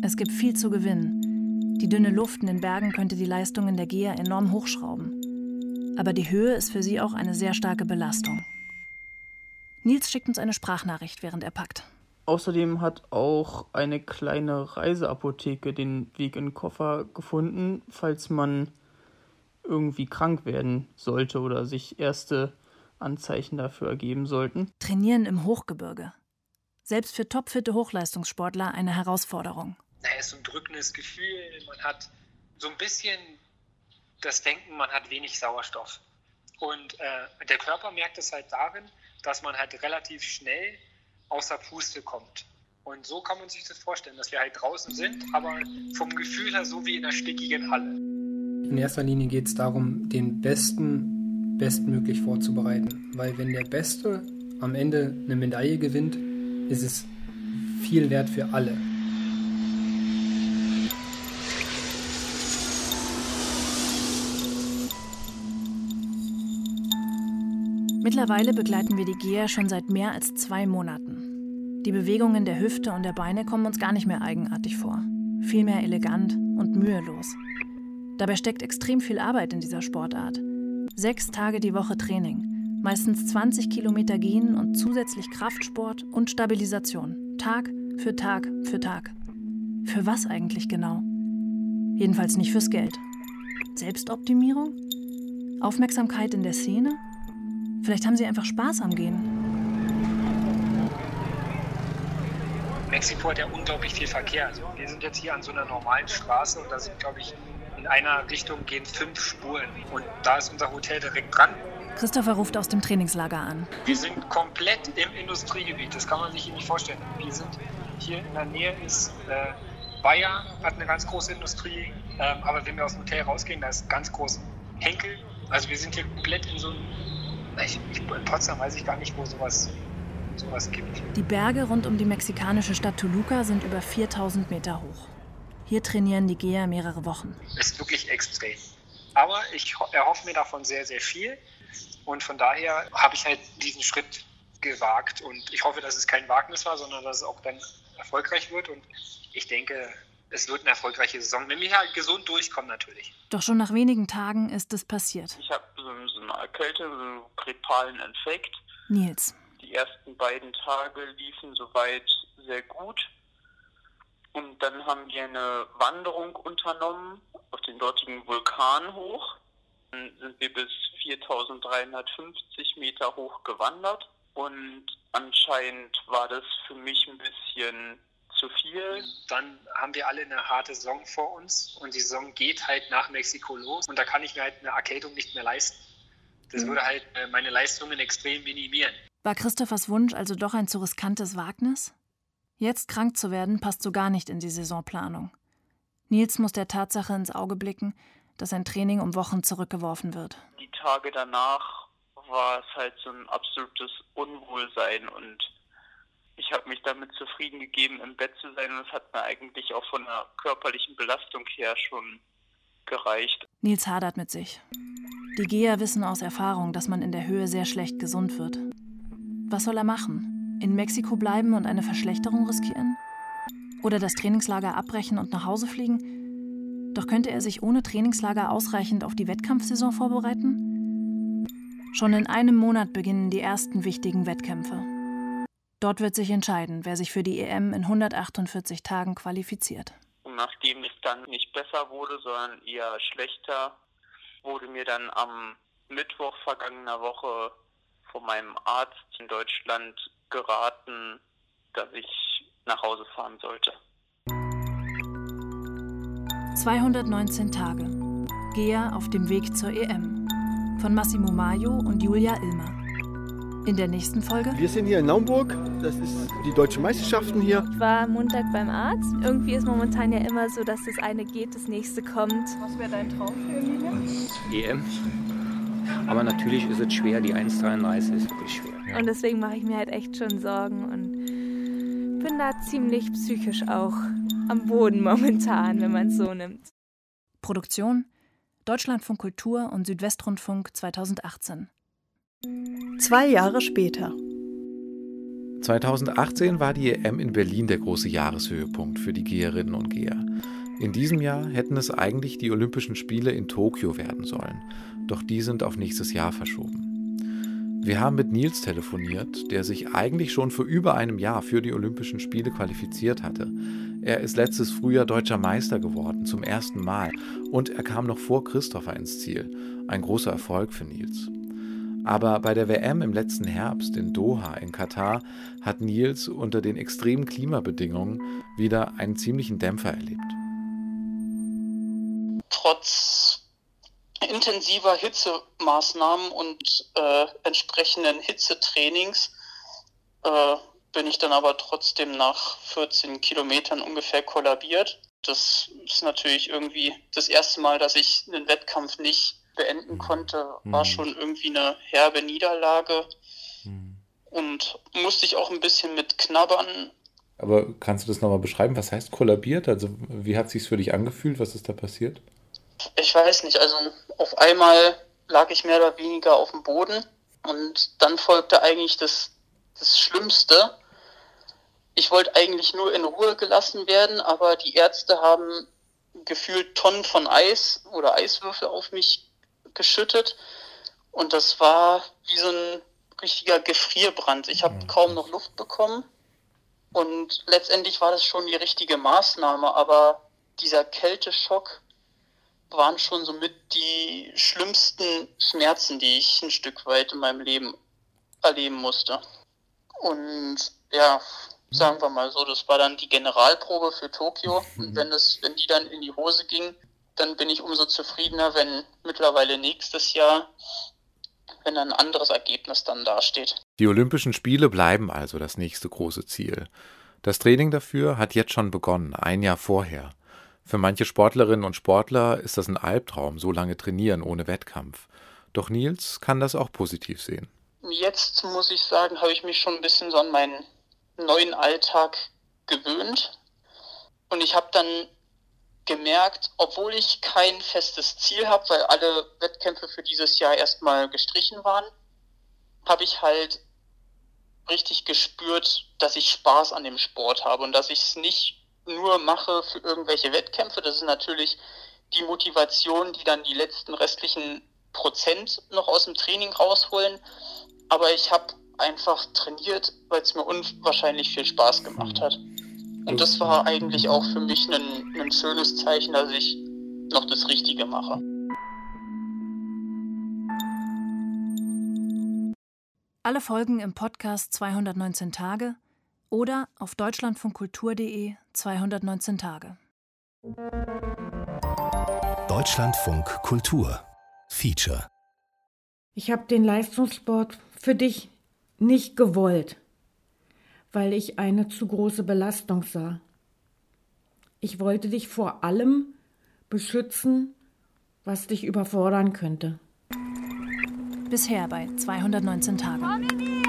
Es gibt viel zu gewinnen. Die dünne Luft in den Bergen könnte die Leistungen der Geher enorm hochschrauben. Aber die Höhe ist für sie auch eine sehr starke Belastung. Nils schickt uns eine Sprachnachricht, während er packt. Außerdem hat auch eine kleine Reiseapotheke den Weg in den Koffer gefunden, falls man irgendwie krank werden sollte oder sich erste Anzeichen dafür ergeben sollten. Trainieren im Hochgebirge. Selbst für topfitte Hochleistungssportler eine Herausforderung. Naja, es ist so ein drückendes Gefühl. Man hat so ein bisschen das Denken, man hat wenig Sauerstoff. Und äh, der Körper merkt es halt darin, dass man halt relativ schnell außer Puste kommt. Und so kann man sich das vorstellen, dass wir halt draußen sind, aber vom Gefühl her so wie in einer stickigen Halle. In erster Linie geht es darum, den Besten bestmöglich vorzubereiten. Weil wenn der Beste am Ende eine Medaille gewinnt, ist es viel wert für alle. Mittlerweile begleiten wir die Geher schon seit mehr als zwei Monaten. Die Bewegungen der Hüfte und der Beine kommen uns gar nicht mehr eigenartig vor, vielmehr elegant und mühelos. Dabei steckt extrem viel Arbeit in dieser Sportart. Sechs Tage die Woche Training, meistens 20 Kilometer gehen und zusätzlich Kraftsport und Stabilisation, Tag für Tag für Tag. Für was eigentlich genau? Jedenfalls nicht fürs Geld. Selbstoptimierung? Aufmerksamkeit in der Szene? Vielleicht haben sie einfach Spaß am Gehen. Mexiko hat ja unglaublich viel Verkehr. Also wir sind jetzt hier an so einer normalen Straße und da sind, glaube ich, in einer Richtung gehen fünf Spuren. Und da ist unser Hotel direkt dran. Christopher ruft aus dem Trainingslager an. Wir sind komplett im Industriegebiet. Das kann man sich nicht vorstellen. Wir sind hier in der Nähe ist äh, Bayer, hat eine ganz große Industrie. Ähm, aber wenn wir aus dem Hotel rausgehen, da ist ganz groß Henkel. Also wir sind hier komplett in so einem ich, in Potsdam weiß ich gar nicht, wo sowas, sowas gibt. Die Berge rund um die mexikanische Stadt Toluca sind über 4000 Meter hoch. Hier trainieren die Geher mehrere Wochen. Ist wirklich extrem. Aber ich erhoffe mir davon sehr, sehr viel. Und von daher habe ich halt diesen Schritt gewagt. Und ich hoffe, dass es kein Wagnis war, sondern dass es auch dann erfolgreich wird. Und ich denke, es wird eine erfolgreiche Saison, wenn wir halt gesund durchkommen natürlich. Doch schon nach wenigen Tagen ist es passiert. Ich habe so, so eine Erkältung, so einen grippalen Infekt. Nils. Die ersten beiden Tage liefen soweit sehr gut. Und dann haben wir eine Wanderung unternommen auf den dortigen Vulkan hoch. Dann sind wir bis 4350 Meter hoch gewandert. Und anscheinend war das für mich ein bisschen zu viel. Dann haben wir alle eine harte Saison vor uns und die Saison geht halt nach Mexiko los und da kann ich mir halt eine Erkältung nicht mehr leisten. Das mhm. würde halt äh, meine Leistungen extrem minimieren. War Christophers Wunsch also doch ein zu riskantes Wagnis? Jetzt krank zu werden, passt so gar nicht in die Saisonplanung. Nils muss der Tatsache ins Auge blicken, dass sein Training um Wochen zurückgeworfen wird. Die Tage danach war es halt so ein absolutes Unwohlsein und ich habe mich damit zufrieden gegeben, im Bett zu sein und es hat mir eigentlich auch von der körperlichen Belastung her schon gereicht. Nils hadert mit sich. Die Geher wissen aus Erfahrung, dass man in der Höhe sehr schlecht gesund wird. Was soll er machen? In Mexiko bleiben und eine Verschlechterung riskieren? Oder das Trainingslager abbrechen und nach Hause fliegen? Doch könnte er sich ohne Trainingslager ausreichend auf die Wettkampfsaison vorbereiten? Schon in einem Monat beginnen die ersten wichtigen Wettkämpfe. Dort wird sich entscheiden, wer sich für die EM in 148 Tagen qualifiziert. Nachdem es dann nicht besser wurde, sondern eher schlechter, wurde mir dann am Mittwoch vergangener Woche von meinem Arzt in Deutschland geraten, dass ich nach Hause fahren sollte. 219 Tage. Gea auf dem Weg zur EM. Von Massimo Maio und Julia Ilmer. In der nächsten Folge. Wir sind hier in Naumburg. Das ist die deutschen Meisterschaften hier. Ich war Montag beim Arzt. Irgendwie ist momentan ja immer so, dass das eine geht, das nächste kommt. Was wäre dein Traum für Emilia? EM. Aber natürlich ist es schwer. Die 1,33 ist wirklich schwer. Und deswegen mache ich mir halt echt schon Sorgen und bin da ziemlich psychisch auch am Boden momentan, wenn man es so nimmt. Produktion Deutschlandfunk Kultur und Südwestrundfunk 2018. Zwei Jahre später. 2018 war die EM in Berlin der große Jahreshöhepunkt für die Geherinnen und Geher. In diesem Jahr hätten es eigentlich die Olympischen Spiele in Tokio werden sollen, doch die sind auf nächstes Jahr verschoben. Wir haben mit Nils telefoniert, der sich eigentlich schon vor über einem Jahr für die Olympischen Spiele qualifiziert hatte. Er ist letztes Frühjahr deutscher Meister geworden, zum ersten Mal, und er kam noch vor Christopher ins Ziel. Ein großer Erfolg für Nils. Aber bei der WM im letzten Herbst in Doha in Katar hat Nils unter den extremen Klimabedingungen wieder einen ziemlichen Dämpfer erlebt. Trotz intensiver Hitzemaßnahmen und äh, entsprechenden Hitzetrainings äh, bin ich dann aber trotzdem nach 14 Kilometern ungefähr kollabiert. Das ist natürlich irgendwie das erste Mal, dass ich einen Wettkampf nicht beenden konnte, war schon irgendwie eine herbe Niederlage und musste ich auch ein bisschen mit knabbern. Aber kannst du das nochmal beschreiben? Was heißt kollabiert? Also wie hat sich's für dich angefühlt? Was ist da passiert? Ich weiß nicht, also auf einmal lag ich mehr oder weniger auf dem Boden und dann folgte eigentlich das, das Schlimmste. Ich wollte eigentlich nur in Ruhe gelassen werden, aber die Ärzte haben gefühlt Tonnen von Eis oder Eiswürfel auf mich geschüttet und das war wie so ein richtiger Gefrierbrand. Ich habe kaum noch Luft bekommen und letztendlich war das schon die richtige Maßnahme, aber dieser Kälteschock waren schon somit die schlimmsten Schmerzen, die ich ein Stück weit in meinem Leben erleben musste. Und ja, sagen wir mal so, das war dann die Generalprobe für Tokio. Und wenn es, wenn die dann in die Hose ging, dann bin ich umso zufriedener, wenn mittlerweile nächstes Jahr, wenn ein anderes Ergebnis dann dasteht. Die Olympischen Spiele bleiben also das nächste große Ziel. Das Training dafür hat jetzt schon begonnen, ein Jahr vorher. Für manche Sportlerinnen und Sportler ist das ein Albtraum, so lange trainieren ohne Wettkampf. Doch Nils kann das auch positiv sehen. Jetzt muss ich sagen, habe ich mich schon ein bisschen so an meinen neuen Alltag gewöhnt. Und ich habe dann gemerkt, obwohl ich kein festes Ziel habe, weil alle Wettkämpfe für dieses Jahr erstmal gestrichen waren, habe ich halt richtig gespürt, dass ich Spaß an dem Sport habe und dass ich es nicht nur mache für irgendwelche Wettkämpfe. Das ist natürlich die Motivation, die dann die letzten restlichen Prozent noch aus dem Training rausholen. Aber ich habe einfach trainiert, weil es mir unwahrscheinlich viel Spaß gemacht hat. Und das war eigentlich auch für mich ein, ein schönes Zeichen, dass ich noch das Richtige mache. Alle Folgen im Podcast 219 Tage oder auf deutschlandfunkkultur.de 219 Tage. Deutschlandfunk Kultur Feature Ich habe den Leistungssport für dich nicht gewollt, weil ich eine zu große Belastung sah. Ich wollte dich vor allem beschützen, was dich überfordern könnte. Bisher bei 219 Tagen.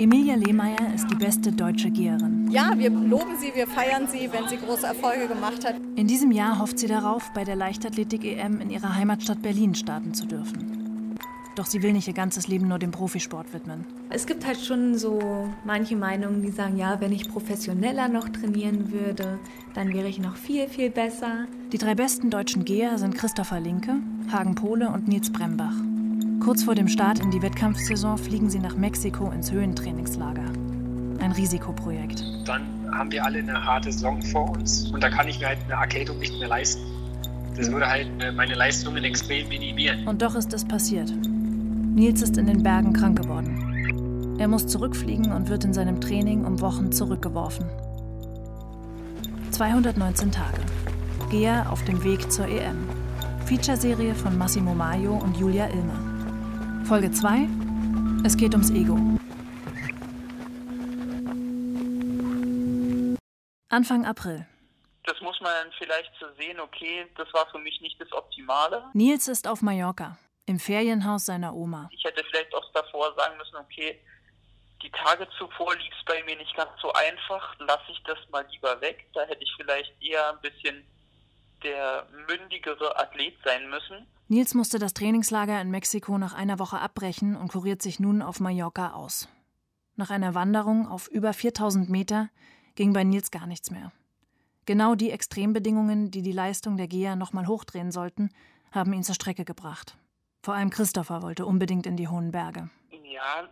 Emilia Lehmeier ist die beste deutsche Geherin. Ja, wir loben sie, wir feiern sie, wenn sie große Erfolge gemacht hat. In diesem Jahr hofft sie darauf, bei der Leichtathletik-EM in ihrer Heimatstadt Berlin starten zu dürfen. Doch sie will nicht ihr ganzes Leben nur dem Profisport widmen. Es gibt halt schon so manche Meinungen, die sagen, ja, wenn ich professioneller noch trainieren würde, dann wäre ich noch viel, viel besser. Die drei besten deutschen Geher sind Christopher Linke, Hagen Pohle und Nils Brembach. Kurz vor dem Start in die Wettkampfsaison fliegen sie nach Mexiko ins Höhentrainingslager. Ein Risikoprojekt. Dann haben wir alle eine harte Saison vor uns und da kann ich mir halt eine Erkältung nicht mehr leisten. Das würde halt meine Leistungen extrem minimieren. Und doch ist es passiert. Nils ist in den Bergen krank geworden. Er muss zurückfliegen und wird in seinem Training um Wochen zurückgeworfen. 219 Tage. Geher auf dem Weg zur EM. Featureserie von Massimo Maio und Julia Ilmer. Folge 2. Es geht ums Ego. Anfang April. Das muss man vielleicht so sehen, okay, das war für mich nicht das Optimale. Nils ist auf Mallorca, im Ferienhaus seiner Oma. Ich hätte vielleicht auch davor sagen müssen, okay, die Tage zuvor lief es bei mir nicht ganz so einfach, lasse ich das mal lieber weg. Da hätte ich vielleicht eher ein bisschen der mündigere Athlet sein müssen. Nils musste das Trainingslager in Mexiko nach einer Woche abbrechen und kuriert sich nun auf Mallorca aus. Nach einer Wanderung auf über 4000 Meter ging bei Nils gar nichts mehr. Genau die Extrembedingungen, die die Leistung der Geher nochmal hochdrehen sollten, haben ihn zur Strecke gebracht. Vor allem Christopher wollte unbedingt in die hohen Berge. Ja,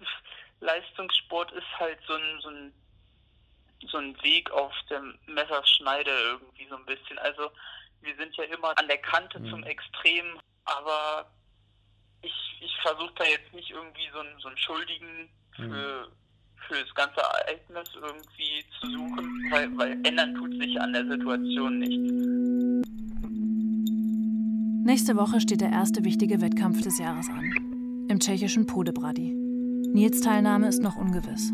Leistungssport ist halt so ein, so ein, so ein Weg auf der Messerschneide irgendwie so ein bisschen. Also wir sind ja immer an der Kante mhm. zum Extrem, aber ich, ich versuche da jetzt nicht irgendwie so einen, so einen Schuldigen für, mhm. für das ganze Ereignis irgendwie zu suchen, weil, weil ändern tut sich an der Situation nichts. Nächste Woche steht der erste wichtige Wettkampf des Jahres an. Im tschechischen Podebrady. Nils Teilnahme ist noch ungewiss.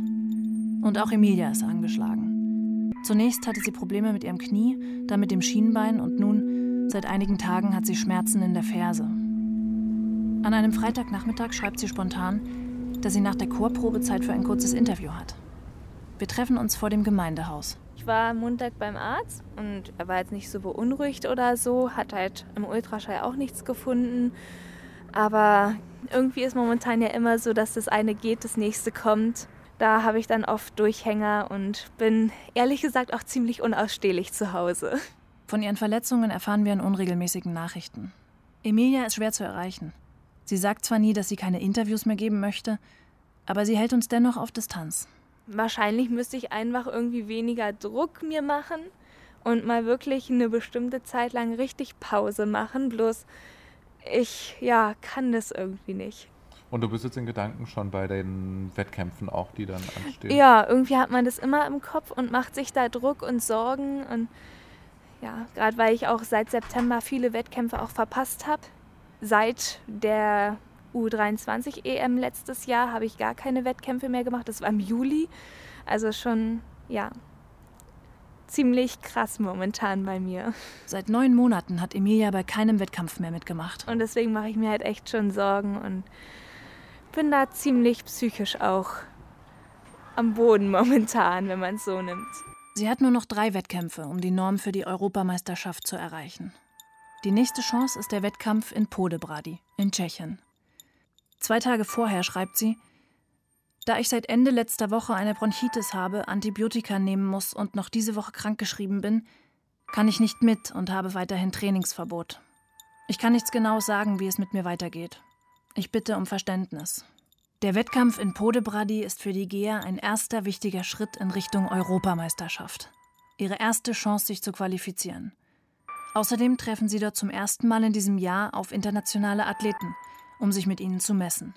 Und auch Emilia ist angeschlagen. Zunächst hatte sie Probleme mit ihrem Knie, dann mit dem Schienbein und nun, seit einigen Tagen, hat sie Schmerzen in der Ferse. An einem Freitagnachmittag schreibt sie spontan, dass sie nach der Chorprobe Zeit für ein kurzes Interview hat. Wir treffen uns vor dem Gemeindehaus. Ich war am Montag beim Arzt und er war jetzt nicht so beunruhigt oder so, hat halt im Ultraschall auch nichts gefunden. Aber irgendwie ist momentan ja immer so, dass das eine geht, das nächste kommt. Da habe ich dann oft Durchhänger und bin ehrlich gesagt auch ziemlich unausstehlich zu Hause. Von ihren Verletzungen erfahren wir in unregelmäßigen Nachrichten. Emilia ist schwer zu erreichen. Sie sagt zwar nie, dass sie keine Interviews mehr geben möchte, aber sie hält uns dennoch auf Distanz. Wahrscheinlich müsste ich einfach irgendwie weniger Druck mir machen und mal wirklich eine bestimmte Zeit lang richtig Pause machen. Bloß ich ja kann das irgendwie nicht. Und du bist jetzt in Gedanken schon bei den Wettkämpfen auch, die dann anstehen? Ja, irgendwie hat man das immer im Kopf und macht sich da Druck und Sorgen. Und ja, gerade weil ich auch seit September viele Wettkämpfe auch verpasst habe. Seit der U23 EM letztes Jahr habe ich gar keine Wettkämpfe mehr gemacht. Das war im Juli. Also schon, ja, ziemlich krass momentan bei mir. Seit neun Monaten hat Emilia bei keinem Wettkampf mehr mitgemacht. Und deswegen mache ich mir halt echt schon Sorgen und bin da ziemlich psychisch auch am Boden momentan, wenn man es so nimmt. Sie hat nur noch drei Wettkämpfe, um die Norm für die Europameisterschaft zu erreichen. Die nächste Chance ist der Wettkampf in Podebrady in Tschechien. Zwei Tage vorher schreibt sie, da ich seit Ende letzter Woche eine Bronchitis habe, Antibiotika nehmen muss und noch diese Woche krankgeschrieben bin, kann ich nicht mit und habe weiterhin Trainingsverbot. Ich kann nichts genau sagen, wie es mit mir weitergeht. Ich bitte um Verständnis. Der Wettkampf in Podebrady ist für die GEA ein erster wichtiger Schritt in Richtung Europameisterschaft. Ihre erste Chance, sich zu qualifizieren. Außerdem treffen sie dort zum ersten Mal in diesem Jahr auf internationale Athleten, um sich mit ihnen zu messen.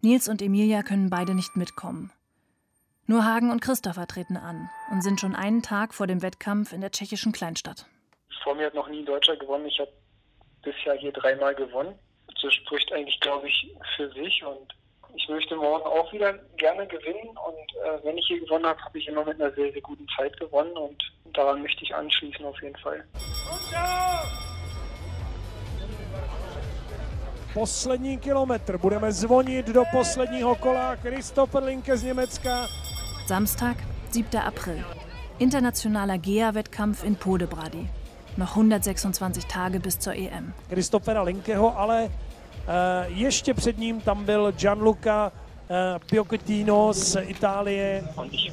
Nils und Emilia können beide nicht mitkommen. Nur Hagen und Christopher treten an und sind schon einen Tag vor dem Wettkampf in der tschechischen Kleinstadt. Vor mir hat noch nie ein Deutscher gewonnen. Ich habe bisher hier dreimal gewonnen. Das spricht eigentlich, glaube ich, für sich. Und ich möchte morgen auch wieder gerne gewinnen. Und äh, wenn ich hier gewonnen habe, habe ich immer mit einer sehr, sehr guten Zeit gewonnen. Und daran möchte ich anschließen auf jeden Fall. Poslední kilometr. Budeme zvonit do posledního kola. Christopher Linke z Německa. Samstag, 7. April. Internationaler GEA-Wettkampf in Podebrady. Noch 126 Tage bis zur EM. Christophera Linkeho, ale uh, ještě před ním tam byl Gianluca uh, Piochettino z Itálie. Und ich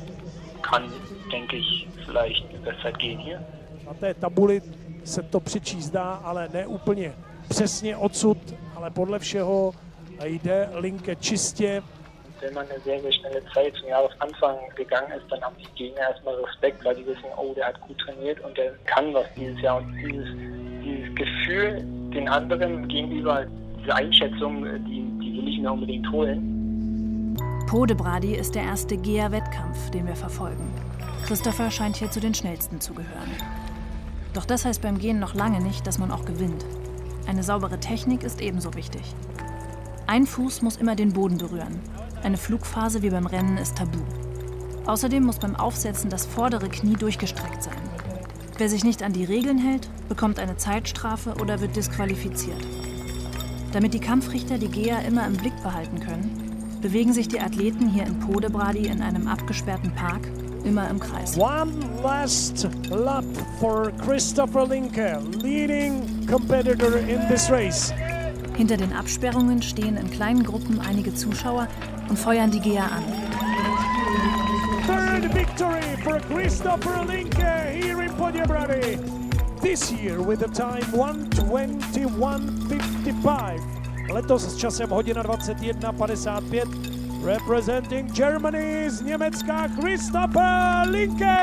kann, denke ich, vielleicht eine Bestzeit gehen hier. Na té tabuli se to přečíst dá, ale ne úplně přesně odsud, ale podle všeho jde Linke čistě. Wenn man eine sehr, sehr schnelle Zeit zum Jahresanfang gegangen ist, dann haben die Gegner erstmal Respekt, weil die wissen, oh, der hat gut trainiert und der kann was dieses Jahr. Und dieses, dieses Gefühl den anderen gegenüber, diese Einschätzung, die, die will ich mir unbedingt holen. Podebrady ist der erste GEA-Wettkampf, den wir verfolgen. Christopher scheint hier zu den schnellsten zu gehören. Doch das heißt beim Gehen noch lange nicht, dass man auch gewinnt. Eine saubere Technik ist ebenso wichtig. Ein Fuß muss immer den Boden berühren. Eine Flugphase wie beim Rennen ist tabu. Außerdem muss beim Aufsetzen das vordere Knie durchgestreckt sein. Wer sich nicht an die Regeln hält, bekommt eine Zeitstrafe oder wird disqualifiziert. Damit die Kampfrichter die Geher immer im Blick behalten können, bewegen sich die Athleten hier in Podebrady in einem abgesperrten Park immer im Kreis. One last lap for Christopher Linke, leading competitor in this race. Hinter den Absperrungen stehen in kleinen Gruppen einige Zuschauer und feuern die Geher an. Third victory for Christopher Linke here in Podjebrady. This year with the time 121.55. Letos s časem hodina 21.55 representing Germany z Německa Christopher Linke.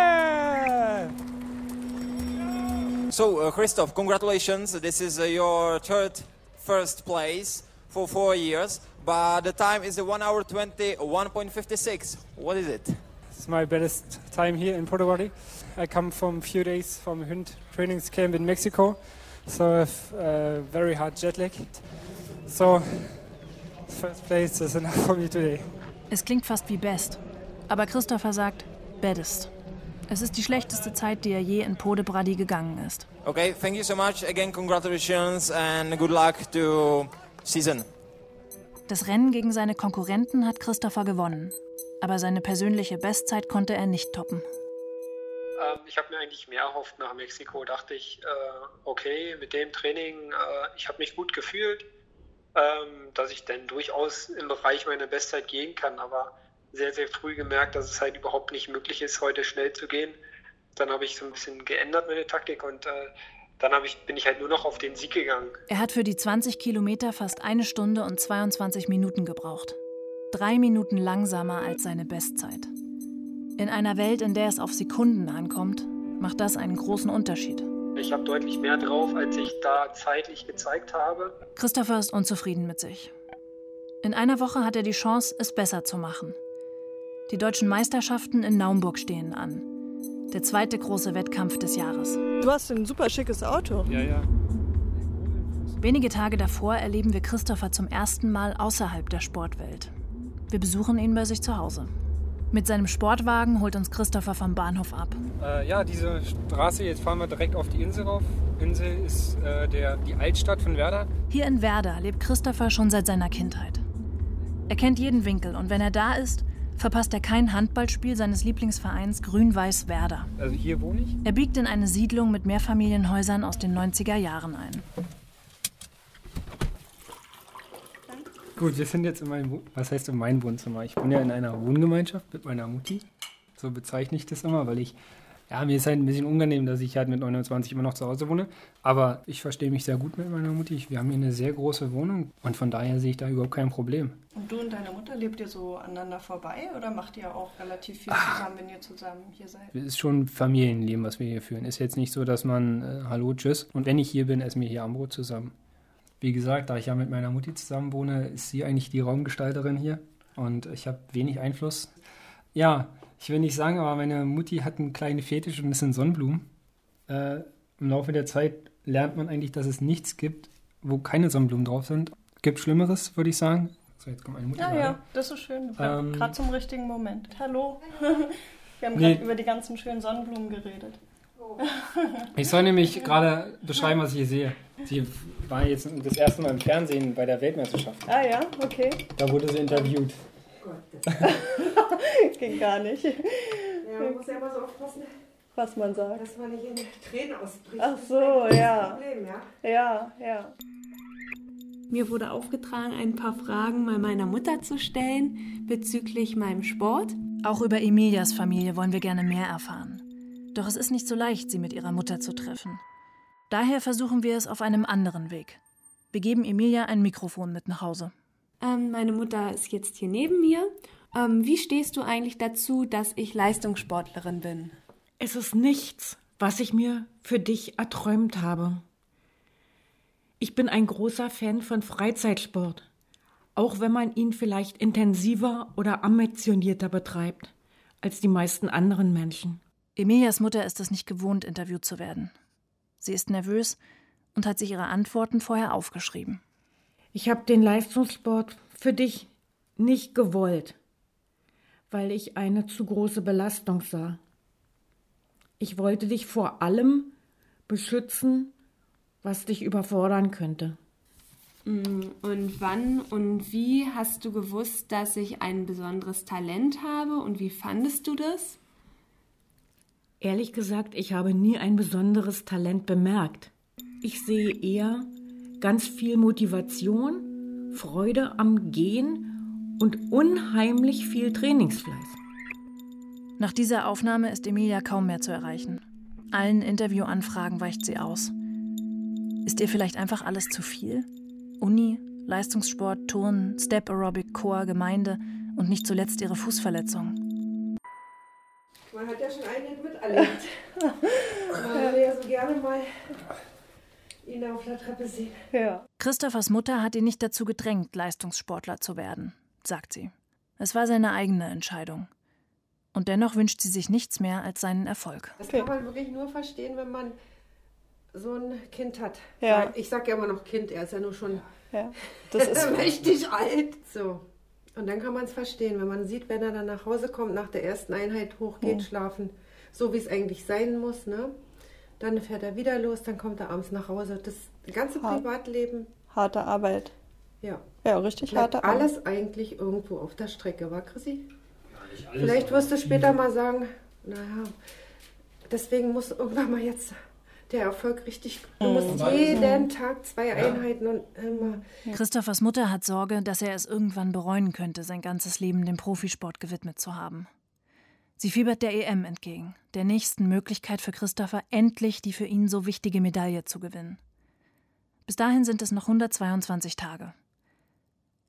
So, uh, Christoph, congratulations. This is uh, your third first place for four years, but the time is 1 hour 20, 1.56. What is it? It's my best time here in Puerto Rico. I come from a few days from Hund training camp in Mexico. so I have uh, very hard jet lag. So first place is enough for me today. Es klingt fast wie Best. Aber Christopher sagt Baddest. Es ist die schlechteste Zeit, die er je in Pode Brady gegangen ist. Okay, thank you so much. Again, congratulations and good luck to season. Das Rennen gegen seine Konkurrenten hat Christopher gewonnen. Aber seine persönliche Bestzeit konnte er nicht toppen. Ähm, ich habe mir eigentlich mehr erhofft nach Mexiko. Dachte ich, äh, okay, mit dem Training, äh, ich habe mich gut gefühlt, ähm, dass ich dann durchaus im Bereich meiner Bestzeit gehen kann. Aber sehr, sehr früh gemerkt, dass es halt überhaupt nicht möglich ist, heute schnell zu gehen. Dann habe ich so ein bisschen geändert meine Taktik und äh, dann ich, bin ich halt nur noch auf den Sieg gegangen. Er hat für die 20 Kilometer fast eine Stunde und 22 Minuten gebraucht. Drei Minuten langsamer als seine Bestzeit. In einer Welt, in der es auf Sekunden ankommt, macht das einen großen Unterschied. Ich habe deutlich mehr drauf, als ich da zeitlich gezeigt habe. Christopher ist unzufrieden mit sich. In einer Woche hat er die Chance, es besser zu machen. Die deutschen Meisterschaften in Naumburg stehen an. Der zweite große Wettkampf des Jahres. Du hast ein super schickes Auto. Ja, ja. Wenige Tage davor erleben wir Christopher zum ersten Mal außerhalb der Sportwelt. Wir besuchen ihn bei sich zu Hause. Mit seinem Sportwagen holt uns Christopher vom Bahnhof ab. Äh, ja, diese Straße, jetzt fahren wir direkt auf die Insel rauf. Insel ist äh, der, die Altstadt von Werder. Hier in Werder lebt Christopher schon seit seiner Kindheit. Er kennt jeden Winkel und wenn er da ist, verpasst er kein Handballspiel seines Lieblingsvereins Grün-Weiß Werder. Also hier wohne ich? Er biegt in eine Siedlung mit Mehrfamilienhäusern aus den 90er Jahren ein. Gut, wir sind jetzt in meinem, was heißt in meinem Wohnzimmer? Ich bin ja in einer Wohngemeinschaft mit meiner Mutti. So bezeichne ich das immer, weil ich, ja, mir ist halt ein bisschen unangenehm, dass ich halt mit 29 immer noch zu Hause wohne. Aber ich verstehe mich sehr gut mit meiner Mutti. Wir haben hier eine sehr große Wohnung und von daher sehe ich da überhaupt kein Problem. Und du und deine Mutter, lebt ihr so aneinander vorbei oder macht ihr auch relativ viel zusammen, wenn ihr zusammen hier seid? Es ist schon Familienleben, was wir hier führen. Ist jetzt nicht so, dass man, äh, hallo, tschüss. Und wenn ich hier bin, essen wir hier am Brot zusammen. Wie gesagt, da ich ja mit meiner Mutti zusammen wohne, ist sie eigentlich die Raumgestalterin hier und ich habe wenig Einfluss. Ja, ich will nicht sagen, aber meine Mutti hat einen kleinen Fetisch und das sind Sonnenblumen. Äh, Im Laufe der Zeit lernt man eigentlich, dass es nichts gibt, wo keine Sonnenblumen drauf sind. Gibt Schlimmeres, würde ich sagen. So, jetzt kommt meine Mutti Ja, rein. ja, das ist schön. Ähm, gerade zum richtigen Moment. Hallo. Wir haben Nee. gerade über die ganzen schönen Sonnenblumen geredet. Ich soll nämlich gerade beschreiben, was ich hier sehe. Sie war jetzt das erste Mal im Fernsehen bei der Weltmeisterschaft. Ah ja, okay. Da wurde sie interviewt. Ging gar nicht. Ja, man muss ja immer so aufpassen, Was man sagt. dass man nicht in Tränen ausbricht. Ach so, ja. Das Problem, ja. Ja, ja. Mir wurde aufgetragen, ein paar Fragen mal meiner Mutter zu stellen bezüglich meinem Sport. Auch über Emilias Familie wollen wir gerne mehr erfahren. Doch es ist nicht so leicht, sie mit ihrer Mutter zu treffen. Daher versuchen wir es auf einem anderen Weg. Wir geben Emilia ein Mikrofon mit nach Hause. Ähm, meine Mutter ist jetzt hier neben mir. Ähm, wie stehst du eigentlich dazu, dass ich Leistungssportlerin bin? Es ist nichts, was ich mir für dich erträumt habe. Ich bin ein großer Fan von Freizeitsport, auch wenn man ihn vielleicht intensiver oder ambitionierter betreibt als die meisten anderen Menschen. Emilias Mutter ist es nicht gewohnt, interviewt zu werden. Sie ist nervös und hat sich ihre Antworten vorher aufgeschrieben. Ich habe den Leistungssport für dich nicht gewollt, weil ich eine zu große Belastung sah. Ich wollte dich vor allem beschützen, was dich überfordern könnte. Mm, Und wann und wie hast du gewusst, dass ich ein besonderes Talent habe und wie fandest du das? Ehrlich gesagt, ich habe nie ein besonderes Talent bemerkt. Ich sehe eher ganz viel Motivation, Freude am Gehen und unheimlich viel Trainingsfleiß. Nach dieser Aufnahme ist Emilia kaum mehr zu erreichen. Allen Interviewanfragen weicht sie aus. Ist ihr vielleicht einfach alles zu viel? Uni, Leistungssport, Turnen, Step Aerobic, Chor, Gemeinde und nicht zuletzt ihre Fußverletzung. Man hat ja schon einiges miterlebt. Man würde ja so gerne mal ihn auf der Treppe sehen. Ja. Christophers Mutter hat ihn nicht dazu gedrängt, Leistungssportler zu werden, sagt sie. Es war seine eigene Entscheidung. Und dennoch wünscht sie sich nichts mehr als seinen Erfolg. Das kann man wirklich nur verstehen, wenn man so ein Kind hat. Ja. Ich sage ja immer noch Kind, er ist ja nur schon ja, das ist mächtig alt. So. Und dann kann man es verstehen, wenn man sieht, wenn er dann nach Hause kommt, nach der ersten Einheit hochgeht, Mhm. schlafen, so wie es eigentlich sein muss, ne? Dann fährt er wieder los, dann kommt er abends nach Hause. Das ganze Hart. Privatleben, Harte Arbeit. ja. Ja, richtig harte Arbeit. alles eigentlich irgendwo auf der Strecke, war Chrissy? Vielleicht wirst du später mal sagen, naja, deswegen muss irgendwann mal jetzt der Erfolg richtig. Du Mhm. musst jeden Tag zwei Einheiten und immer. Christophers Mutter hat Sorge, dass er es irgendwann bereuen könnte, sein ganzes Leben dem Profisport gewidmet zu haben. Sie fiebert der EM entgegen, der nächsten Möglichkeit für Christopher, endlich die für ihn so wichtige Medaille zu gewinnen. Bis dahin sind es noch 122 Tage.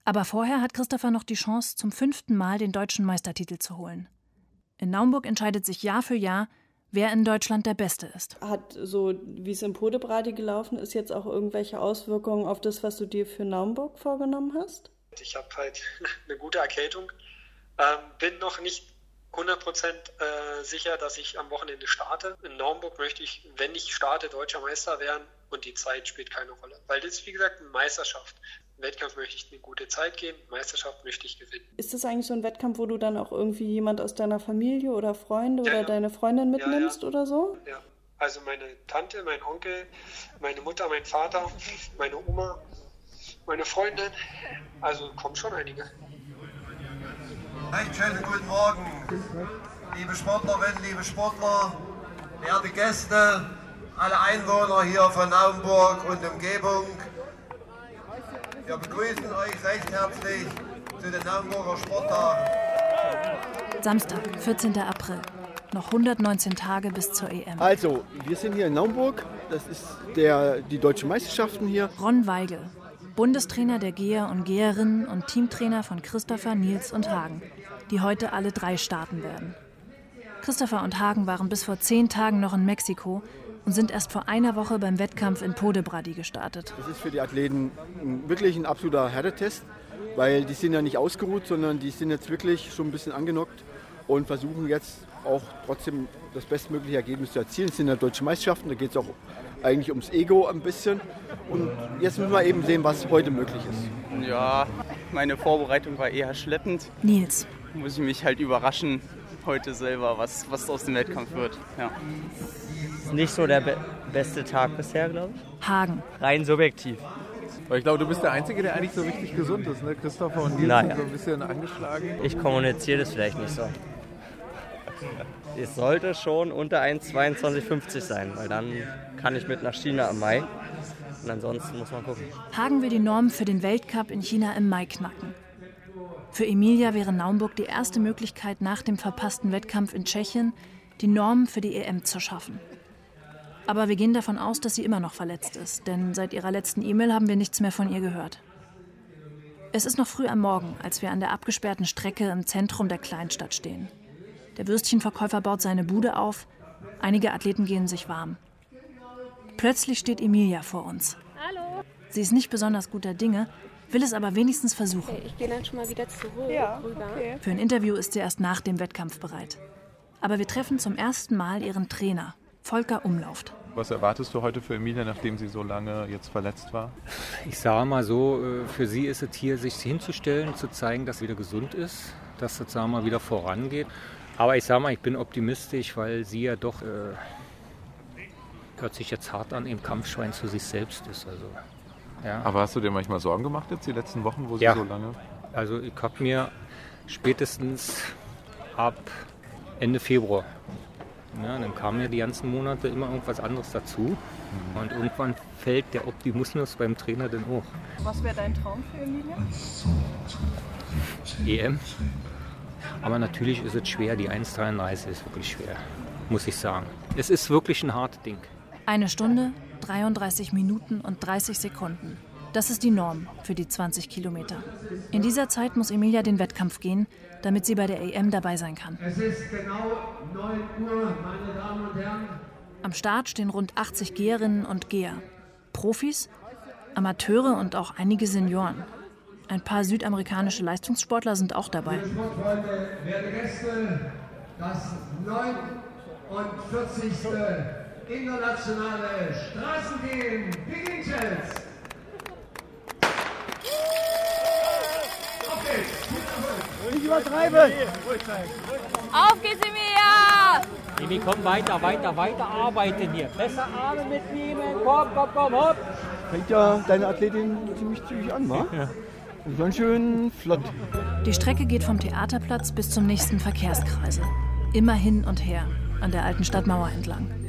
Aber vorher hat Christopher noch die Chance, zum fünften Mal den deutschen Meistertitel zu holen. In Naumburg entscheidet sich Jahr für Jahr, wer in Deutschland der Beste ist. Hat so, wie es im Podebradi gelaufen ist, jetzt auch irgendwelche Auswirkungen auf das, was du dir für Naumburg vorgenommen hast? Ich habe halt eine gute Erkältung. Ähm, bin noch nicht 100% äh, sicher, dass ich am Wochenende starte. In Naumburg möchte ich, wenn ich starte, deutscher Meister werden und die Zeit spielt keine Rolle. Weil das ist, wie gesagt, eine Meisterschaft. Im Wettkampf möchte ich eine gute Zeit gehen, Meisterschaft möchte ich gewinnen. Ist das eigentlich so ein Wettkampf, wo du dann auch irgendwie jemand aus deiner Familie oder Freunde Ja, oder ja. deine Freundin Ja, ja. mitnimmst oder so? Ja. Also meine Tante, mein Onkel, meine Mutter, mein Vater, meine Oma, meine Freundin. Also kommen schon einige. Einen schönen guten Morgen, liebe Sportlerinnen, liebe Sportler, verehrte Gäste, alle Einwohner hier von Naumburg und Umgebung. Wir begrüßen euch recht herzlich zu den Naumburger Sporttagen. Samstag, 14. April. Noch 119 Tage bis zur EM. Also, wir sind hier in Naumburg. Das ist der, die deutschen Meisterschaften hier. Ron Weigel, Bundestrainer der Geher und Geherinnen und Teamtrainer von Christopher, Nils und Hagen, die heute alle drei starten werden. Christopher und Hagen waren bis vor zehn Tagen noch in Mexiko und sind erst vor einer Woche beim Wettkampf in Podebrady gestartet. Das ist für die Athleten wirklich ein absoluter Härtetest, weil die sind ja nicht ausgeruht, sondern die sind jetzt wirklich schon ein bisschen angenockt und versuchen jetzt auch trotzdem das bestmögliche Ergebnis zu erzielen. Es sind ja deutsche Meisterschaften, da geht es auch eigentlich ums Ego ein bisschen. Und jetzt müssen wir eben sehen, was heute möglich ist. Ja, meine Vorbereitung war eher schleppend. Nils. Muss ich mich halt überraschen heute selber, was, was aus dem Wettkampf wird. Ja. Nicht so der be beste Tag bisher, glaube ich. Hagen. Rein subjektiv. Aber ich glaube, du bist der Einzige, der eigentlich so richtig gesund ist, ne? Christopher und Nils Naja. sind so ein bisschen angeschlagen. Ich kommuniziere das vielleicht nicht so. Es sollte schon unter 1,2250 sein, weil dann kann ich mit nach China im Mai. Und ansonsten muss man gucken. Hagen will die Norm für den Weltcup in China im Mai knacken. Für Emilia wäre Naumburg die erste Möglichkeit, nach dem verpassten Wettkampf in Tschechien die Norm für die EM zu schaffen. Aber wir gehen davon aus, dass sie immer noch verletzt ist, denn seit ihrer letzten E-Mail haben wir nichts mehr von ihr gehört. Es ist noch früh am Morgen, als wir an der abgesperrten Strecke im Zentrum der Kleinstadt stehen. Der Würstchenverkäufer baut seine Bude auf, einige Athleten gehen sich warm. Plötzlich steht Emilia vor uns. Hallo. Sie ist nicht besonders guter Dinge, will es aber wenigstens versuchen. Okay, ich gehe dann schon mal wieder zurück. Ja, rüber. okay. Für ein Interview ist sie erst nach dem Wettkampf bereit. Aber wir treffen zum ersten Mal ihren Trainer, Volker Umlauft. Was erwartest du heute für Emilia, nachdem sie so lange jetzt verletzt war? Ich sage mal so, äh, für sie ist es hier, sich hinzustellen, zu zeigen, dass sie wieder gesund ist, dass sagen wir mal wieder vorangeht. Aber ich sage mal, ich bin optimistisch, weil sie ja doch, äh, hört sich jetzt hart an, im Kampfschwein zu sich selbst ist. Also, ja. Aber hast du dir manchmal Sorgen gemacht jetzt die letzten Wochen, wo sie Ja. so lange... Also ich habe mir spätestens ab Ende Februar, ja, dann kamen ja die ganzen Monate immer irgendwas anderes dazu. Und irgendwann fällt der Optimismus beim Trainer dann hoch. Was wäre dein Traum für Emilia? EM. Aber natürlich ist es schwer, die 1,33 ist wirklich schwer, muss ich sagen. Es ist wirklich ein hartes Ding. Eine Stunde, 33 Minuten und 30 Sekunden. Das ist die Norm für die 20 Kilometer. In dieser Zeit muss Emilia den Wettkampf gehen, damit sie bei der EM dabei sein kann. Es ist genau 9 Uhr, meine Damen und Herren. Am Start stehen rund 80 Geherinnen und Geher. Profis, Amateure und auch einige Senioren. Ein paar südamerikanische Leistungssportler sind auch dabei. Liebe Sportfreunde, werte Gäste, das 49. internationale Straßengehen beginnt jetzt. Auf geht's. Nicht übertreiben. Auf geht's, Emilia! Emi, komm weiter, weiter, weiter arbeiten hier. Besser Arme mitnehmen. Komm, komm, komm, hopp. Fängt ja deine Athletin ziemlich zügig an, wa? Ja. Ganz schön flott. Die Strecke geht vom Theaterplatz bis zum nächsten Verkehrskreisel. Immer hin und her, an der alten Stadtmauer entlang.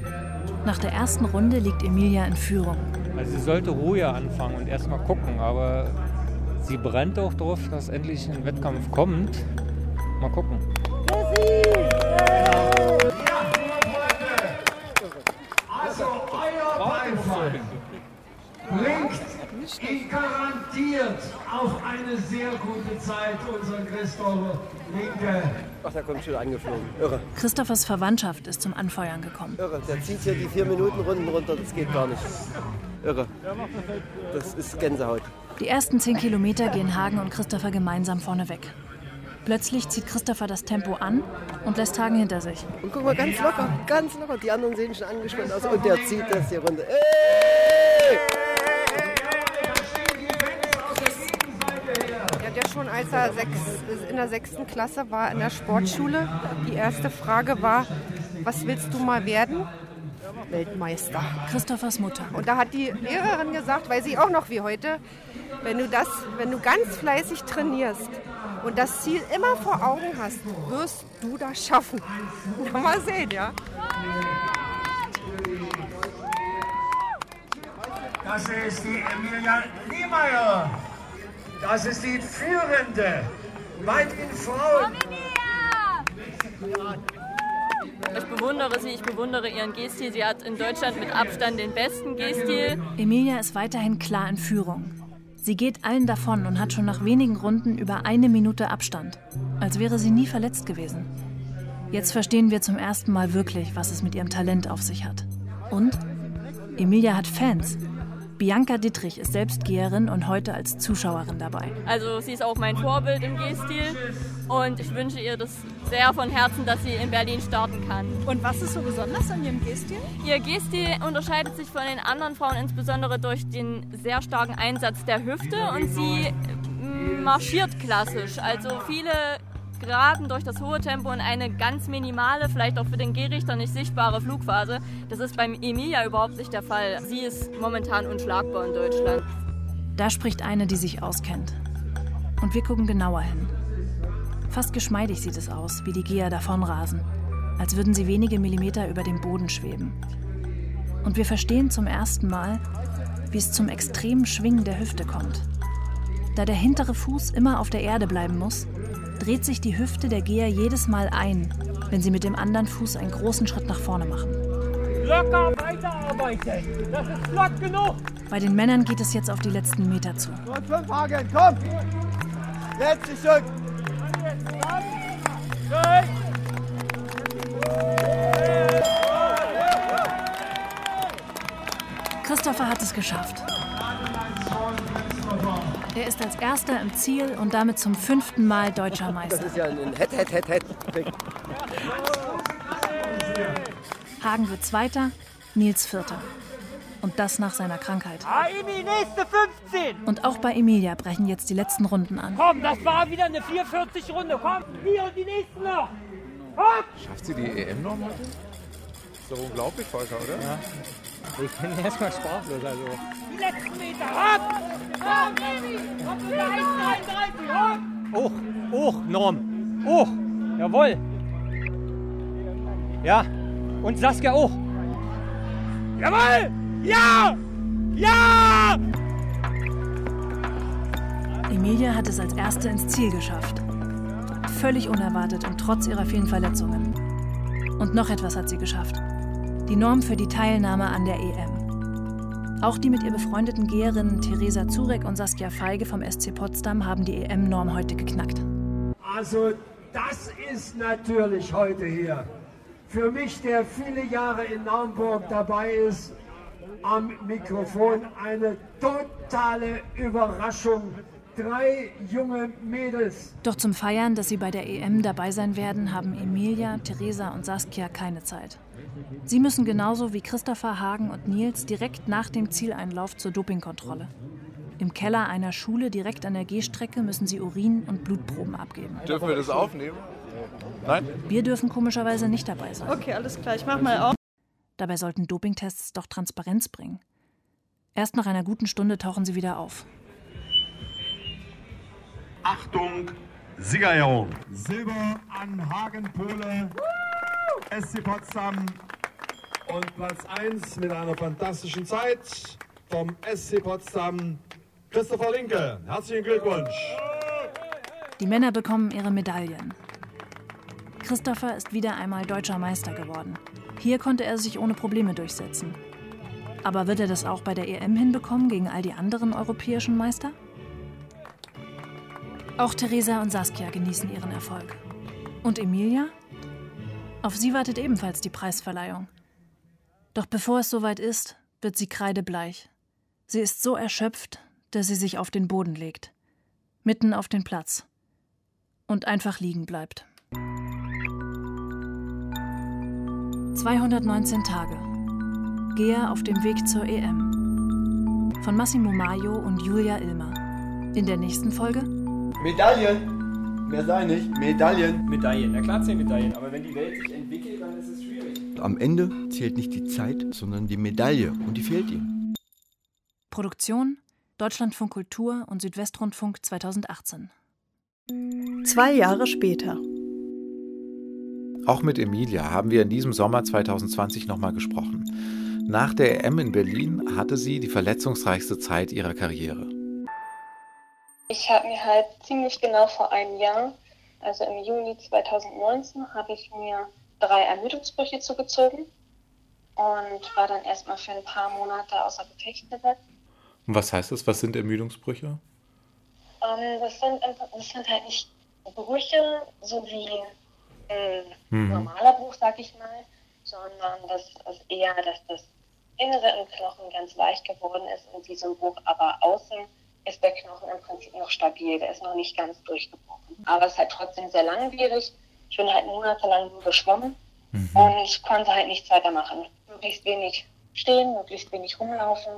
Nach der ersten Runde liegt Emilia in Führung. Also sie sollte ruhiger anfangen und erst mal gucken, aber sie brennt auch drauf, dass endlich ein Wettkampf kommt. Mal gucken. Also euer Beifall bringt ihn garantiert auf eine sehr gute Zeit unseren Christopher Linke. Ach, der kommt schon angeflogen. Irre. Christophers Verwandtschaft ist zum Anfeuern gekommen. Irre. Der zieht hier die vier Minuten Runden runter. Das geht gar nicht. Irre. Das ist Gänsehaut. Die ersten zehn Kilometer gehen Hagen und Christopher gemeinsam vorne weg. Plötzlich zieht Christopher das Tempo an und lässt Hagen hinter sich. Und guck mal, ganz locker, ganz locker. Die anderen sehen schon angespannt aus. Und der zieht das hier runter. Ey! Er hat ja schon, als er sechs, in der sechsten Klasse war in der Sportschule, die erste Frage war, was willst du mal werden? Weltmeister. Christophers Mutter. Und da hat die Lehrerin gesagt, weiß ich auch noch wie heute, wenn du das, wenn du ganz fleißig trainierst und das Ziel immer vor Augen hast, wirst du das schaffen. Na, mal sehen, ja. Das ist die Emilia Niemeyer. Das ist die führende, weit in Frauen. Ich bewundere sie, ich bewundere ihren Gehstil. Sie hat in Deutschland mit Abstand den besten Gehstil. Emilia ist weiterhin klar in Führung. Sie geht allen davon und hat schon nach wenigen Runden über eine Minute Abstand. Als wäre sie nie verletzt gewesen. Jetzt verstehen wir zum ersten Mal wirklich, was es mit ihrem Talent auf sich hat. Und Emilia hat Fans. Bianca Dittrich ist selbst Geherin und heute als Zuschauerin dabei. Also sie ist auch mein Vorbild im Gehstil und ich wünsche ihr das sehr von Herzen, dass sie in Berlin starten kann. Und was ist so besonders an ihrem Gehstil? Ihr Gehstil unterscheidet sich von den anderen Frauen insbesondere durch den sehr starken Einsatz der Hüfte und sie marschiert klassisch. Also viele geraten durch das hohe Tempo in eine ganz minimale, vielleicht auch für den Gehrichter nicht sichtbare Flugphase. Das ist beim Emilia überhaupt nicht der Fall. Sie ist momentan unschlagbar in Deutschland. Da spricht eine, die sich auskennt. Und wir gucken genauer hin. Fast geschmeidig sieht es aus, wie die Geher davonrasen, als würden sie wenige Millimeter über dem Boden schweben. Und wir verstehen zum ersten Mal, wie es zum extremen Schwingen der Hüfte kommt. Da der hintere Fuß immer auf der Erde bleiben muss, dreht sich die Hüfte der Geher jedes Mal ein, wenn sie mit dem anderen Fuß einen großen Schritt nach vorne machen. Locker weiterarbeiten. Das ist flott genug. Bei den Männern geht es jetzt auf die letzten Meter zu. Und fünf Hagen, komm. Letztes Stück. Christopher hat es geschafft. Er ist als erster im Ziel und damit zum fünften Mal deutscher Meister. Das ist ja ein Head, Head, Head, Head. Hagen wird Zweiter, Nils Vierter. Und das nach seiner Krankheit. Aimi, nächste 15. Und auch bei Emilia brechen jetzt die letzten Runden an. Komm, das war wieder eine 440-Runde. Komm, hier und die nächsten noch. Komm. Schafft sie die EM-Norm heute? Ist doch unglaublich, Volker, oder? Ja. Ich bin erstmal sprachlos. Also. Die letzten Meter. Hopp. Hopp. Hopp, 1,33. Hopp. Hoch, hoch, Norm. Hoch. Jawohl. Ja. Und Saskia auch. Jawohl. Ja. Ja. Emilia hat es als Erste ins Ziel geschafft. Völlig unerwartet und trotz ihrer vielen Verletzungen. Und noch etwas hat sie geschafft. Die Norm für die Teilnahme an der EM. Auch die mit ihr befreundeten Geherinnen Theresa Zurek und Saskia Feige vom SC Potsdam haben die EM-Norm heute geknackt. Also das ist natürlich heute hier für mich, der viele Jahre in Naumburg dabei ist, am Mikrofon eine totale Überraschung. Drei junge Mädels. Doch zum Feiern, dass sie bei der EM dabei sein werden, haben Emilia, Theresa und Saskia keine Zeit. Sie müssen genauso wie Christopher, Hagen und Nils direkt nach dem Zieleinlauf zur Dopingkontrolle. Im Keller einer Schule direkt an der Gehstrecke müssen sie Urin- und Blutproben abgeben. Dürfen wir das aufnehmen? Nein? Wir dürfen komischerweise nicht dabei sein. Okay, alles klar, ich mach mal auf. Dabei sollten Dopingtests doch Transparenz bringen. Erst nach einer guten Stunde tauchen sie wieder auf. Achtung, Siegerehrung. Silber an Hagen Pole, SC Potsdam und Platz 1 mit einer fantastischen Zeit vom SC Potsdam, Christopher Linke. Herzlichen Glückwunsch. Die Männer bekommen ihre Medaillen. Christopher ist wieder einmal deutscher Meister geworden. Hier konnte er sich ohne Probleme durchsetzen. Aber wird er das auch bei der EM hinbekommen gegen all die anderen europäischen Meister? Auch Theresa und Saskia genießen ihren Erfolg. Und Emilia? Auf sie wartet ebenfalls die Preisverleihung. Doch bevor es soweit ist, wird sie kreidebleich. Sie ist so erschöpft, dass sie sich auf den Boden legt. Mitten auf den Platz. Und einfach liegen bleibt. 219 Tage. Gea auf dem Weg zur EM. Von Massimo Maio und Julia Ilmer. In der nächsten Folge Medaillen! Mehr sei nicht. Medaillen. Medaillen, na klar zählen Medaillen, aber wenn die Welt sich entwickelt, dann ist es schwierig. Am Ende zählt nicht die Zeit, sondern die Medaille. Und die fehlt ihm. Produktion Deutschlandfunk Kultur und Südwestrundfunk 2018. Zwei Jahre später. Auch mit Emilia haben wir in diesem Sommer 2020 nochmal gesprochen. Nach der EM in Berlin hatte sie die verletzungsreichste Zeit ihrer Karriere. Ich habe mir halt ziemlich genau vor einem Jahr, also im Juni 2019, habe ich mir drei Ermüdungsbrüche zugezogen und war dann erstmal für ein paar Monate außer Gefecht gesetzt. Und was heißt das? Was sind Ermüdungsbrüche? Ähm, das, sind, das sind halt nicht Brüche, so wie ein Mhm. normaler Bruch, sag ich mal, sondern das ist eher, dass das Innere im Knochen ganz leicht geworden ist so ein Bruch, aber außen ist der Knochen im Prinzip noch stabil, der ist noch nicht ganz durchgebrochen. Aber es ist halt trotzdem sehr langwierig. Ich bin halt monatelang nur geschwommen und konnte halt nichts weiter machen. Möglichst wenig stehen, möglichst wenig rumlaufen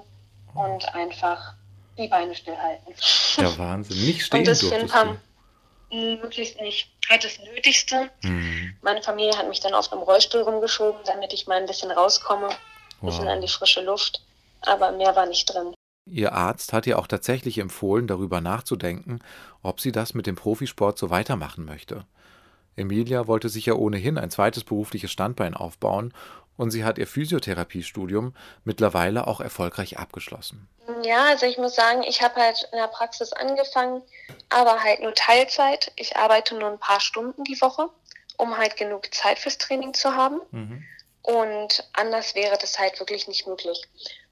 und einfach die Beine stillhalten. Der Wahnsinn. Nicht stehen und das du. möglichst nicht. Halt das Nötigste. Mhm. Meine Familie hat mich dann auf einem Rollstuhl rumgeschoben, damit ich mal ein bisschen rauskomme, ein bisschen Wow. an die frische Luft. Aber mehr war nicht drin. Ihr Arzt hat ihr auch tatsächlich empfohlen, darüber nachzudenken, ob sie das mit dem Profisport so weitermachen möchte. Emilia wollte sich ja ohnehin ein zweites berufliches Standbein aufbauen und sie hat ihr Physiotherapiestudium mittlerweile auch erfolgreich abgeschlossen. Ja, also ich muss sagen, ich habe halt in der Praxis angefangen, aber halt nur Teilzeit. Ich arbeite nur ein paar Stunden die Woche, um halt genug Zeit fürs Training zu haben. Und anders wäre das halt wirklich nicht möglich.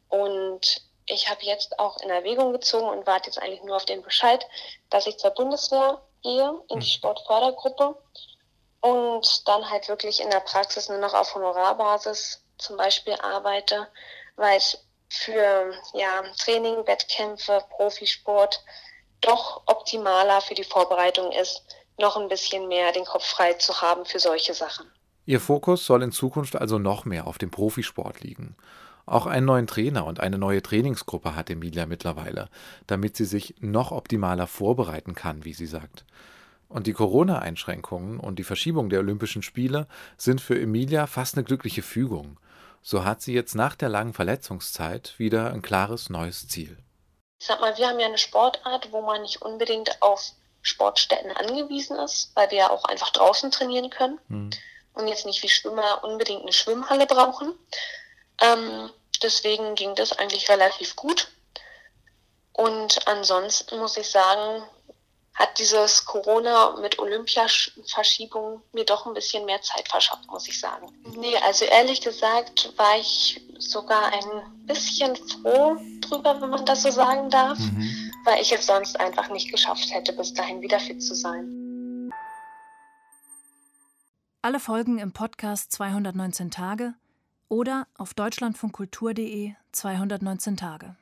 Und ich habe jetzt auch in Erwägung gezogen und warte jetzt eigentlich nur auf den Bescheid, dass ich zur Bundeswehr gehe, in die Sportfördergruppe und dann halt wirklich in der Praxis nur noch auf Honorarbasis zum Beispiel arbeite, weil es für ja, Training, Wettkämpfe, Profisport doch optimaler für die Vorbereitung ist, noch ein bisschen mehr den Kopf frei zu haben für solche Sachen. Ihr Fokus soll in Zukunft also noch mehr auf dem Profisport liegen. Auch einen neuen Trainer und eine neue Trainingsgruppe hat Emilia mittlerweile, damit sie sich noch optimaler vorbereiten kann, wie sie sagt. Und die Corona-Einschränkungen und die Verschiebung der Olympischen Spiele sind für Emilia fast eine glückliche Fügung. So hat sie jetzt nach der langen Verletzungszeit wieder ein klares neues Ziel. Ich sag mal, wir haben ja eine Sportart, wo man nicht unbedingt auf Sportstätten angewiesen ist, weil wir ja auch einfach draußen trainieren können und jetzt nicht wie Schwimmer unbedingt eine Schwimmhalle brauchen. Ähm, deswegen ging das eigentlich relativ gut. Und ansonsten muss ich sagen, hat dieses Corona mit Olympiaverschiebung mir doch ein bisschen mehr Zeit verschafft, muss ich sagen. Nee, also ehrlich gesagt war ich sogar ein bisschen froh drüber, wenn man das so sagen darf, weil ich es sonst einfach nicht geschafft hätte, bis dahin wieder fit zu sein. Alle Folgen im Podcast 219 Tage oder auf deutschlandfunkkultur.de 219 Tage.